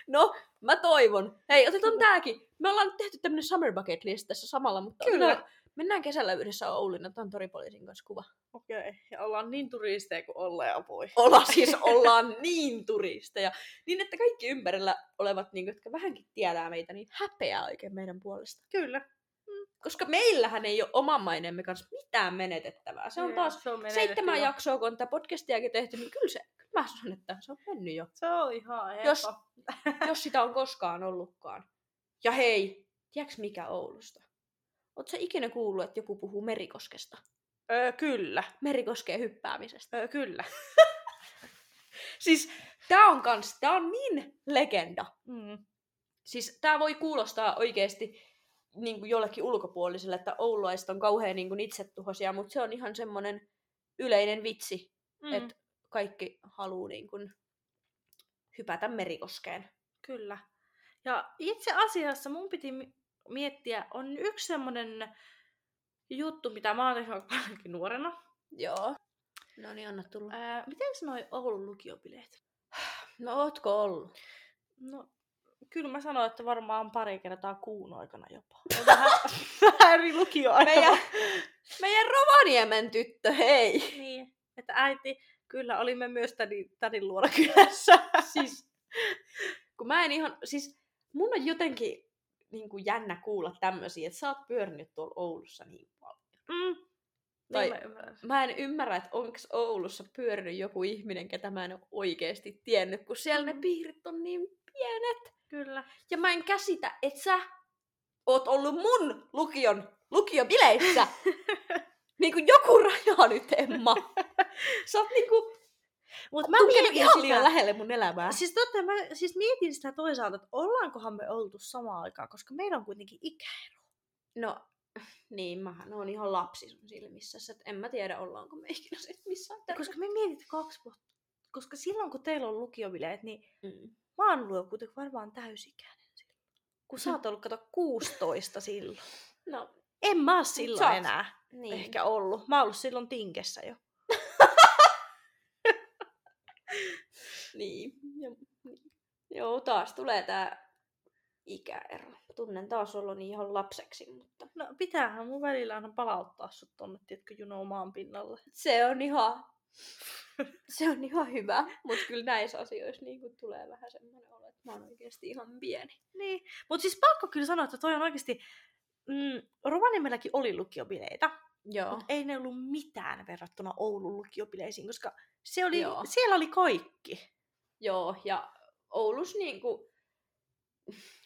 S1: No, mä toivon. Hei, otetaan tääkin. Me ollaan tehty tämmönen summer bucket list tässä samalla, mutta
S2: Kyllä.
S1: Mennään, mennään kesällä yhdessä Ouluun, otetaan toripoliisin kanssa kuva.
S2: Okei, ja ollaan niin turisteja kuin ollaan voi.
S1: olla siis ollaan niin turisteja. Niin, että kaikki ympärillä olevat, niin, jotka vähänkin tietää meitä, niin häpeää oikein meidän puolesta.
S2: Kyllä.
S1: Koska meillähän ei ole oman maineemme kanssa mitään menetettävää. Se on taas
S2: se on
S1: seitsemän
S2: jo.
S1: jaksoa, kun on tätä podcastiakin tehty, niin kyllä se, kyllä mä sanon, että se on mennyt jo.
S2: Se on ihan helppo.
S1: Jos, jos sitä on koskaan ollutkaan. Ja hei, tiedätkö mikä Oulusta? Oletko ikinä kuullut, että joku puhuu Merikoskesta?
S2: Öö, kyllä.
S1: Merikoskeen hyppäämisestä.
S2: Öö, kyllä.
S1: Siis tää on kans, tää on niin legenda.
S2: Mm.
S1: Siis tää voi kuulostaa oikeesti niin kuin jollekin ulkopuoliselle, että oululaiset on kauhean niin kuin itsetuhoisia, mutta se on ihan semmonen yleinen vitsi,
S2: Mm.
S1: että kaikki haluu niin kuin hypätä merikoskeen.
S2: Kyllä. Ja itse asiassa mun piti miettiä, on yksi semmonen juttu, mitä mä oon tehnyt paljonkin nuorena.
S1: Joo. No niin, anna tulla.
S2: Ää, miten noi Oulun lukiobileet?
S1: No ootko ollut?
S2: No, kyllä mä sanoin, että varmaan pari kertaa kuun aikana jopa. Vähän, vähän eri lukioaika.
S1: Meidän, meidän Rovaniemen tyttö, hei!
S2: Niin, että äiti, kyllä olimme myös tädin, tädin luona kylässä.
S1: Siis, kun mä en ihan, siis mun on jotenkin niin kuin jännä kuulla tämmöisiä, että sä oot pyörinyt tuolla Oulussa niin paljon.
S2: Mm.
S1: Tai-
S2: Niin mä ymmärrän.
S1: Mä en ymmärrä, että onko Oulussa pyörinyt joku ihminen, ketä mä en ole oikeasti tiennyt, kun siellä ne
S2: Mm.
S1: piirit on niin pienet.
S2: Kyllä.
S1: Ja mä en käsitä, että sä oot ollut mun lukion lukiobileissä. Niinku joku raja nyt, Emma. Sä oot niinku
S2: Mut mä mietin
S1: ihan
S2: sitä,
S1: liian lähelle mun elämää.
S2: Siis totta, mä siis mietin sitä toisaalta, että ollaankohan me oltu samaan aikaan, koska meillä on kuitenkin ikä.
S1: No, niin, mähän on ihan lapsi sun silmissä, että en mä tiedä, ollaanko me ikinä sit missään terve.
S2: Koska me mietit kaksi vuotta. Koska silloin kun teillä on lukiobileet, niin
S1: Mm.
S2: mä oon ollut kuitenkin varmaan täysikäinen silloin. Kun sä oot ollut, kato, 16 silloin.
S1: No,
S2: En mä oo silloin enää
S1: niin.
S2: ehkä ollut. Mä oon ollut silloin tinkessä jo.
S1: Niin. Ja, niin. Joo, taas tulee tää ikäero. Tunnen taas oloni ihan lapseksi, mutta
S2: No pitäähän mun välillä aina palauttaa sut tonne, tiedätkö, juno maan pinnalle.
S1: se on ihan, se on ihan hyvä. Mutta kyllä näissä asioissa niin tulee vähän semmoinen olo, että mä oon oikeasti ihan pieni.
S2: Niin. Mut siis pakko kyllä sanoa, että toi on oikeasti... Mm, Rovaniemelläkin oli lukiobileitä,
S1: Joo.
S2: mutta ei ne ollut mitään verrattuna Oulun lukiobileisiin, koska se oli,
S1: Joo.
S2: siellä oli kaikki.
S1: Joo, ja Oulussa niinku,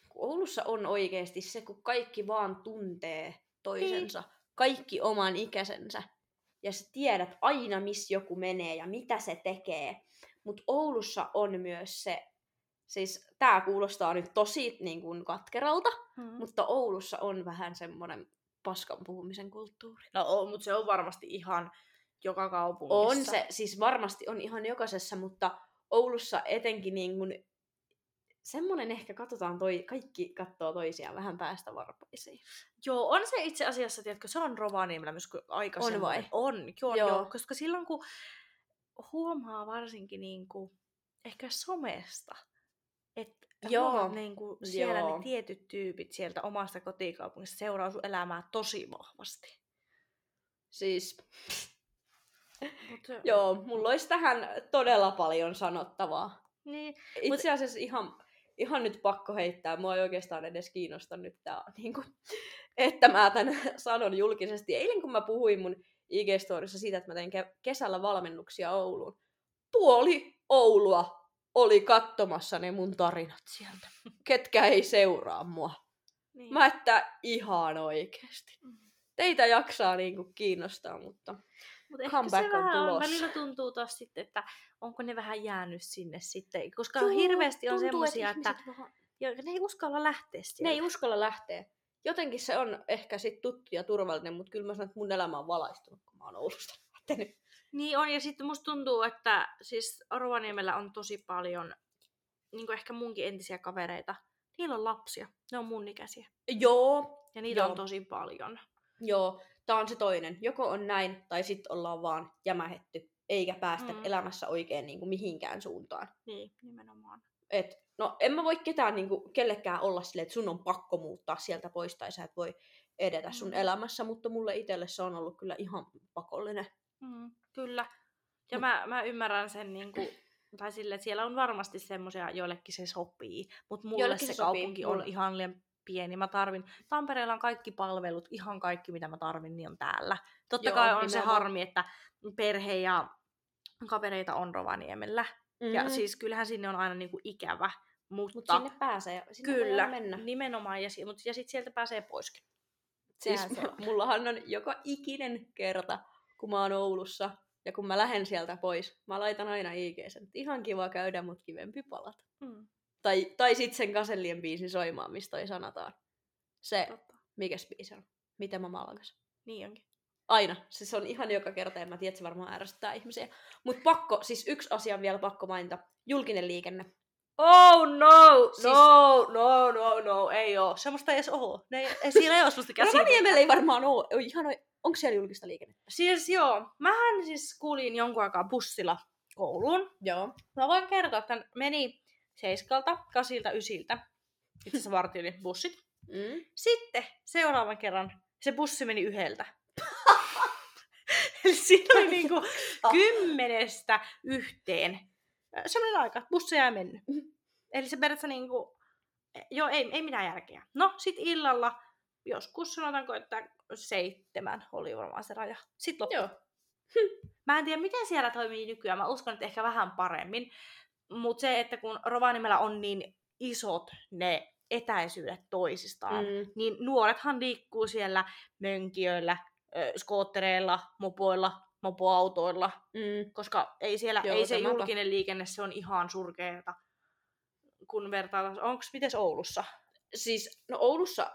S1: kun Oulussa on oikeasti se, kun kaikki vaan tuntee toisensa, kaikki oman ikäisensä, ja sä tiedät aina, missä joku menee ja mitä se tekee. Mutta Oulussa on myös se, siis tää kuulostaa nyt tosi niin kuin katkeralta,
S2: Mm.
S1: mutta Oulussa on vähän semmoinen paskan puhumisen kulttuuri.
S2: No on, mutta se on varmasti ihan joka kaupungissa.
S1: On se, siis varmasti on ihan jokaisessa, mutta Oulussa etenkin niin kuin, semmoinen ehkä katsotaan, toi, kaikki katsoo toisiaan vähän päästä varpaisiin.
S2: Joo, on se itse asiassa, tiedätkö, se on Rovaniemellä myös aika
S1: On vai?
S2: On, joo,
S1: Joo.
S2: joo. koska silloin kun huomaa varsinkin niin kuin, ehkä somesta, että
S1: Joo,
S2: huomaat niin kuin siellä
S1: joo.
S2: ne tietyt tyypit sieltä omasta kotikaupungista seuraa sun elämää tosi vahvasti.
S1: Siis
S2: Mut,
S1: joo, mulla olisi tähän todella paljon sanottavaa.
S2: Niin,
S1: Itse asiassa ihan, ihan nyt pakko heittää, mua ei oikeastaan edes kiinnosta nyt tää, niin kuin, että mä tämän sanon julkisesti. Eilen kun mä puhuin mun IG-storissa siitä, että mä tein ke- kesällä valmennuksia Ouluun, puoli Oulua oli katsomassa ne mun tarinat sieltä. Ketkä ei seuraa mua.
S2: niin.
S1: Mä että ihan oikeesti.
S2: Mm.
S1: Teitä jaksaa niinku kiinnostaa, mutta
S2: Mutta ehkä se
S1: on
S2: vähän on, välillä tuntuu taas sitten, että onko ne vähän jäänyt sinne sitten, koska
S1: Joo,
S2: hirveästi on
S1: tuntuu,
S2: semmosia, että,
S1: vähän-
S2: ja ne ei uskalla lähteä sieltä.
S1: Ne ei uskalla lähteä. Jotenkin se on ehkä sit tuttu ja turvallinen, mutta kyllä mä sanon, että mun elämä on valaistunut, kun mä oon Oulusta lähtenyt.
S2: Niin on, ja sitten musta tuntuu, että siis Rovaniemellä on tosi paljon, niin kuin ehkä munkin entisiä kavereita, niillä on lapsia, ne on mun ikäisiä.
S1: Joo,
S2: Ja niitä
S1: Joo.
S2: on tosi paljon.
S1: joo. Tää on se toinen. Joko on näin, tai sitten ollaan vaan jämähetty, eikä päästä
S2: Mm.
S1: elämässä oikein niin kuin mihinkään suuntaan.
S2: Niin, nimenomaan.
S1: Et, no en mä voi ketään niin kuin, kellekään olla silleen, että sun on pakko muuttaa sieltä pois, tai sä et voi edetä sun
S2: Mm.
S1: elämässä, mutta mulle itselle se on ollut kyllä ihan pakollinen.
S2: Mm, kyllä. Ja
S1: Mut-
S2: mä, mä ymmärrän sen, niin kuin, tai sille, että siellä on varmasti semmoisia, joillekin se sopii, mutta mulle
S1: Joillekin
S2: se,
S1: se sopii,
S2: kaupunki on
S1: mulle-
S2: ihan liian pieni. Mä tarvin, Tampereella on kaikki palvelut, ihan kaikki mitä mä tarvin, niin on täällä. Totta
S1: Joo,
S2: kai on se harmi, että perhe ja kavereita on Rovaniemellä.
S1: Mm.
S2: Ja siis kyllähän sinne on aina niinku ikävä, mutta
S1: Mut sinne pääsee, sinne
S2: kyllä,
S1: mennä.
S2: nimenomaan. Ja, si- mut, ja sitten sieltä pääsee poiskin.
S1: Siis
S2: Sehän se on.
S1: mullahan on joka ikinen kerta, kun mä oon Oulussa ja kun mä lähden sieltä pois, mä laitan aina IG sen, ihan kiva käydä, mut kivempi palata.
S2: Mm,
S1: Tai, tai sit sen Kasellien biisin soimaan, mistä toi sanotaan. Se,
S2: totta.
S1: mikä biisi on? Mitä mä malkas?
S2: Niin onkin.
S1: Aina. Siis se on ihan joka kerta, ja mä tiedän, että se varmaan ärsyttää ihmisiä. Mut pakko, siis yksi asia on vielä pakko mainita. Julkinen liikenne.
S2: Oh no!
S1: Siis-
S2: No, no, no, no, ei oo. Semmoista ei edes oo. Ne ei, ei, siellä ei oo semmoista käsitettä.
S1: Rovaniemellä ei varmaan oo. Ihan, oi- onko siellä julkista liikennettä?
S2: Siis joo, mähän siis kuulin jonkun aikaa bussilla kouluun.
S1: Joo.
S2: Mä voin kertoa, että meni seiskalta, kasilta, ysiltä. Itse asiassa oli bussit.
S1: Mm.
S2: Sitten seuraavan kerran se bussi meni yhdeltä. Eli siinä oli niinku kymmenestä yhteen. Sellainen aika, bussi jäi mennyt. Eli se periaatteessa niinku, joo, ei, ei mitään järkeä. No, sit illalla, joskus sanotaanko, että seitsemän oli varmaan se raja. Sitten loppu.
S1: Joo.
S2: Mä en tiedä, miten siellä toimii nykyään. Mä uskon, että ehkä vähän paremmin. Mutta se, että kun Rovaniemellä on niin isot ne etäisyydet toisistaan,
S1: Mm.
S2: niin nuorethan liikkuu siellä mönkijöillä, skoottereilla, mopoilla, mopoautoilla,
S1: Mm.
S2: koska ei siellä,
S1: Joo,
S2: ei se julkinen liikenne, se on ihan surkeeta. Kun vertaillaan, onko mites Oulussa?
S1: Siis, no Oulussa,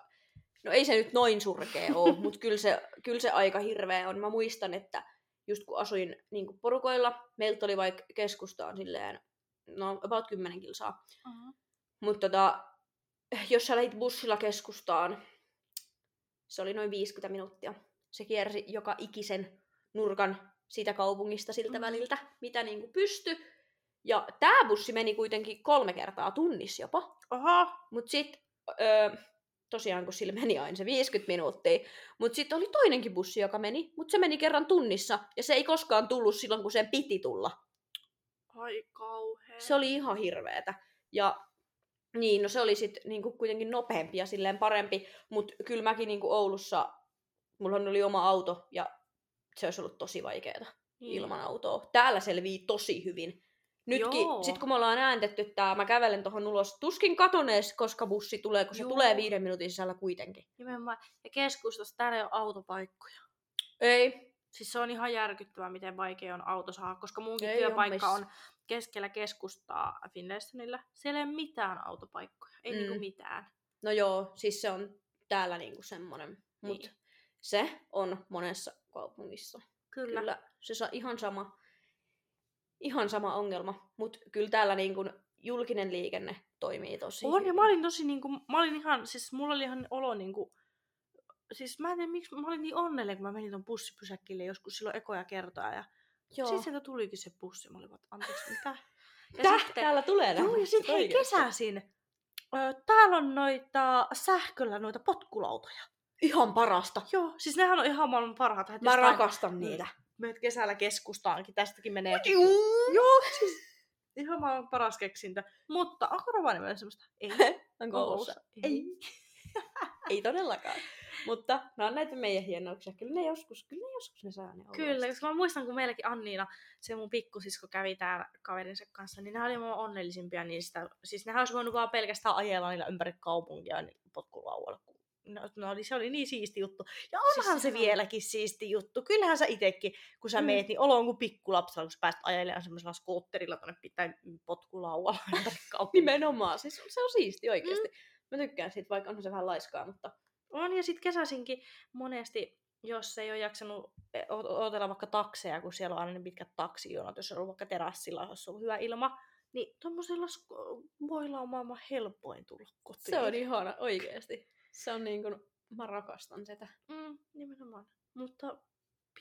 S1: no ei se nyt noin surkea ole, mutta kyllä se, kyllä se aika hirveä on. Mä muistan, että just kun asuin niin porukoilla, meiltä oli vaikka keskustaan silleen, no about 10 kilsaa.
S2: Uh-huh.
S1: Mutta tota, jos sä lähit bussilla keskustaan, se oli noin 50 minuuttia. Se kiersi joka ikisen nurkan siitä kaupungista siltä
S2: Mhm.
S1: väliltä, mitä niinku pysty. Ja tää bussi meni kuitenkin kolme kertaa tunnissa jopa.
S2: Oho,
S1: Mut sit, öö, tosiaan kun sillä meni aina se 50 minuuttia, mut sitten oli toinenkin bussi, joka meni, mut se meni kerran tunnissa, ja se ei koskaan tullut silloin, kun sen piti tulla.
S2: ai kauhea.
S1: Se oli ihan hirveetä. Ja niin, no se oli sitten niinku kuitenkin nopeampi ja silleen parempi, mutta kyllä mäkin niinku Oulussa, mulla oli oma auto ja se olisi ollut tosi vaikeaa
S2: Niin.
S1: ilman autoa. Täällä selvii tosi hyvin. Nytkin,
S2: Joo.
S1: sit kun me ollaan ääntetty tää, mä kävelen tuohon ulos, tuskin katonees, koska bussi tulee, kun se
S2: Joo.
S1: tulee viiden minuutin sisällä kuitenkin.
S2: Nimenomaan. Ja keskustassa täällä ei ole autopaikkoja.
S1: Ei.
S2: Siis se on ihan järkyttävää, miten vaikea on auto saada, koska munkin
S1: Ei
S2: työpaikka on keskellä keskustaa Finlaystonilla. Siellä ei ole mitään autopaikkoja. Ei
S1: Mm.
S2: niinku mitään.
S1: No joo, siis se on täällä niinku semmonen. Mut
S2: Niin.
S1: se on monessa kaupungissa.
S2: Kyllä.
S1: Kyllä, se saa ihan sama, ihan sama ongelma. Mutta kyllä täällä niin kun julkinen liikenne toimii tosi
S2: On, ja
S1: hyvin.
S2: mä olin tosi niinku, mä olin ihan, siis mulla oli ihan olo niinku, siis mä en tiedä miksi, mä olin niin onnellinen, kun mä menin ton bussipysäkille joskus silloin ekoja kertaa, ja
S1: Joo.
S2: sitten sieltä tulikin se bussi, mä olin vaan, anteeksi, mitä? Ja
S1: Täh,
S2: sitten,
S1: täällä tulee
S2: joo, ja sitten hei, kesäisin, ö, täällä on noita sähköllä noita potkulautoja.
S1: Ihan parasta.
S2: Joo, siis nehän on ihan maailman parhaat. että
S1: Mä
S2: jostain-
S1: rakastan niitä.
S2: Meet kesällä keskustaankin, tästäkin menee.
S1: Juu.
S2: Joo, siis ihan maailman paras keksintö. Mutta onko Rovaniemellä semmoista? Ei.
S1: Onko
S2: Onko
S1: Oulussa?
S2: Ei.
S1: Ei. Ei todellakaan. Mutta nämä on näitä meidän hienouksia. Kyllä ne joskus, kyllä ne joskus ne saa ne.
S2: Kyllä, koska mä muistan, kun meilläkin Anniina, se mun pikkusisko kävi täällä kaverinsa kanssa, niin ne oli mun onnellisimpia niistä. Siis nehän olisi voinut vaan pelkästään ajella niillä ympäri kaupunkia niin potkulaualla. No, no se oli niin siisti juttu. Ja onhan
S1: Siis
S2: se
S1: on-
S2: vieläkin siisti juttu. Kyllähän sä itekin, kun sä
S1: Mm.
S2: meet, niin olo on kuin pikkulapsella, kun sä pääset ajelemaan semmoisella skootterilla tonne pitää kaupunkia.
S1: Nimenomaan. Siis se on siisti oikeasti. Mm. Mä tykkään siitä, vaikka onhan se vähän laiskaa, mutta
S2: On, ja sitten kesäisinkin monesti, jos ei ole jaksanut e, odotella vaikka takseja, kun siellä on aina ne pitkät taksijonat, jos on ollut vaikka terassilla, jos on hyvä ilma, niin tuommoisella voilla on maailman helpoin tulla kotiin.
S1: se on ihana oikeasti. Se on niin kuin, mä rakastan sitä.
S2: Mm, nimenomaan. Mutta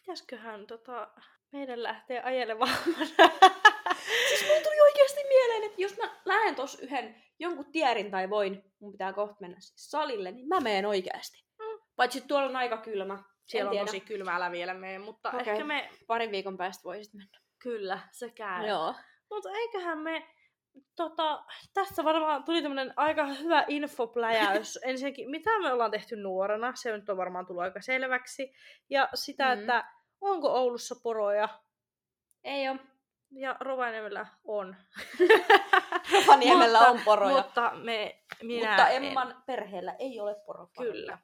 S2: pitäisköhän tota, meidän lähteä ajelemaan?
S1: Siis mulla tuli oikeasti mieleen, että jos mä lähden tos yhden jonkun tierin tai voin, mun pitää kohta mennä siis salille, niin mä meen oikeasti.
S2: Mm.
S1: Paitsi tuolla on aika kylmä.
S2: Siellä on
S1: tiedä.
S2: tosi kylmä, älä vielä mene, mutta okay. ehkä me,
S1: Parin viikon päästä voisit mennä.
S2: kyllä, se käy.
S1: Joo.
S2: Mutta eiköhän me, tota, tässä varmaan tuli tämmönen aika hyvä infopläjäys. Ensinnäkin, mitä me ollaan tehty nuorena, se nyt on varmaan tullut aika selväksi. Ja sitä,
S1: Mm.
S2: että onko Oulussa poroja,
S1: Ei oo.
S2: ja Rovaniemellä on.
S1: Rovaniemellä
S2: Mutta-
S1: on poroja.
S2: Mutta me, minä
S1: Mutta
S2: en.
S1: Emman perheellä ei ole poroparoja.
S2: Kyllä.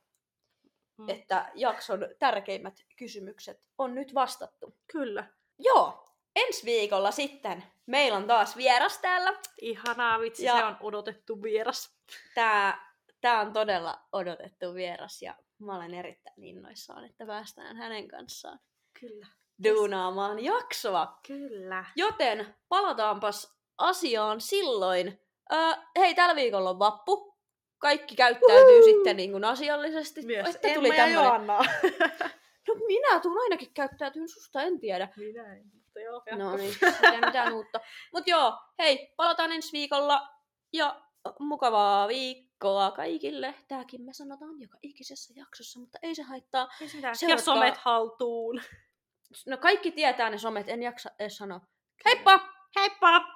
S2: Mm,
S1: Että jakson tärkeimmät kysymykset on nyt vastattu.
S2: Kyllä.
S1: Joo, ensi viikolla sitten meillä on taas vieras täällä.
S2: Ihanaa vitsi,
S1: Ja-
S2: se on odotettu vieras.
S1: Tää, tää on todella odotettu vieras ja mä olen erittäin innoissaan, että päästään hänen kanssaan
S2: Kyllä.
S1: duunaamaan jaksoa.
S2: Kyllä.
S1: Joten palataanpas asiaan silloin. Öö, hei, tällä viikolla on vappu. Kaikki käyttäytyy sitten niin kuin asiallisesti.
S2: Myös
S1: Että
S2: Emma ja Joanna.
S1: No minä tuun ainakin käyttäytyyn susta, en tiedä.
S2: Minä en, mutta joo.
S1: No niin, sitä mitään uutta. Mut joo, hei, palataan ensi viikolla ja mukavaa viikkoa kaikille. Tääkin me sanotaan joka ikisessä jaksossa, mutta ei se haittaa.
S2: Ei se. Ja somet haltuun.
S1: No kaikki tietää ne somet, en jaksa edes sanoa. Heippa!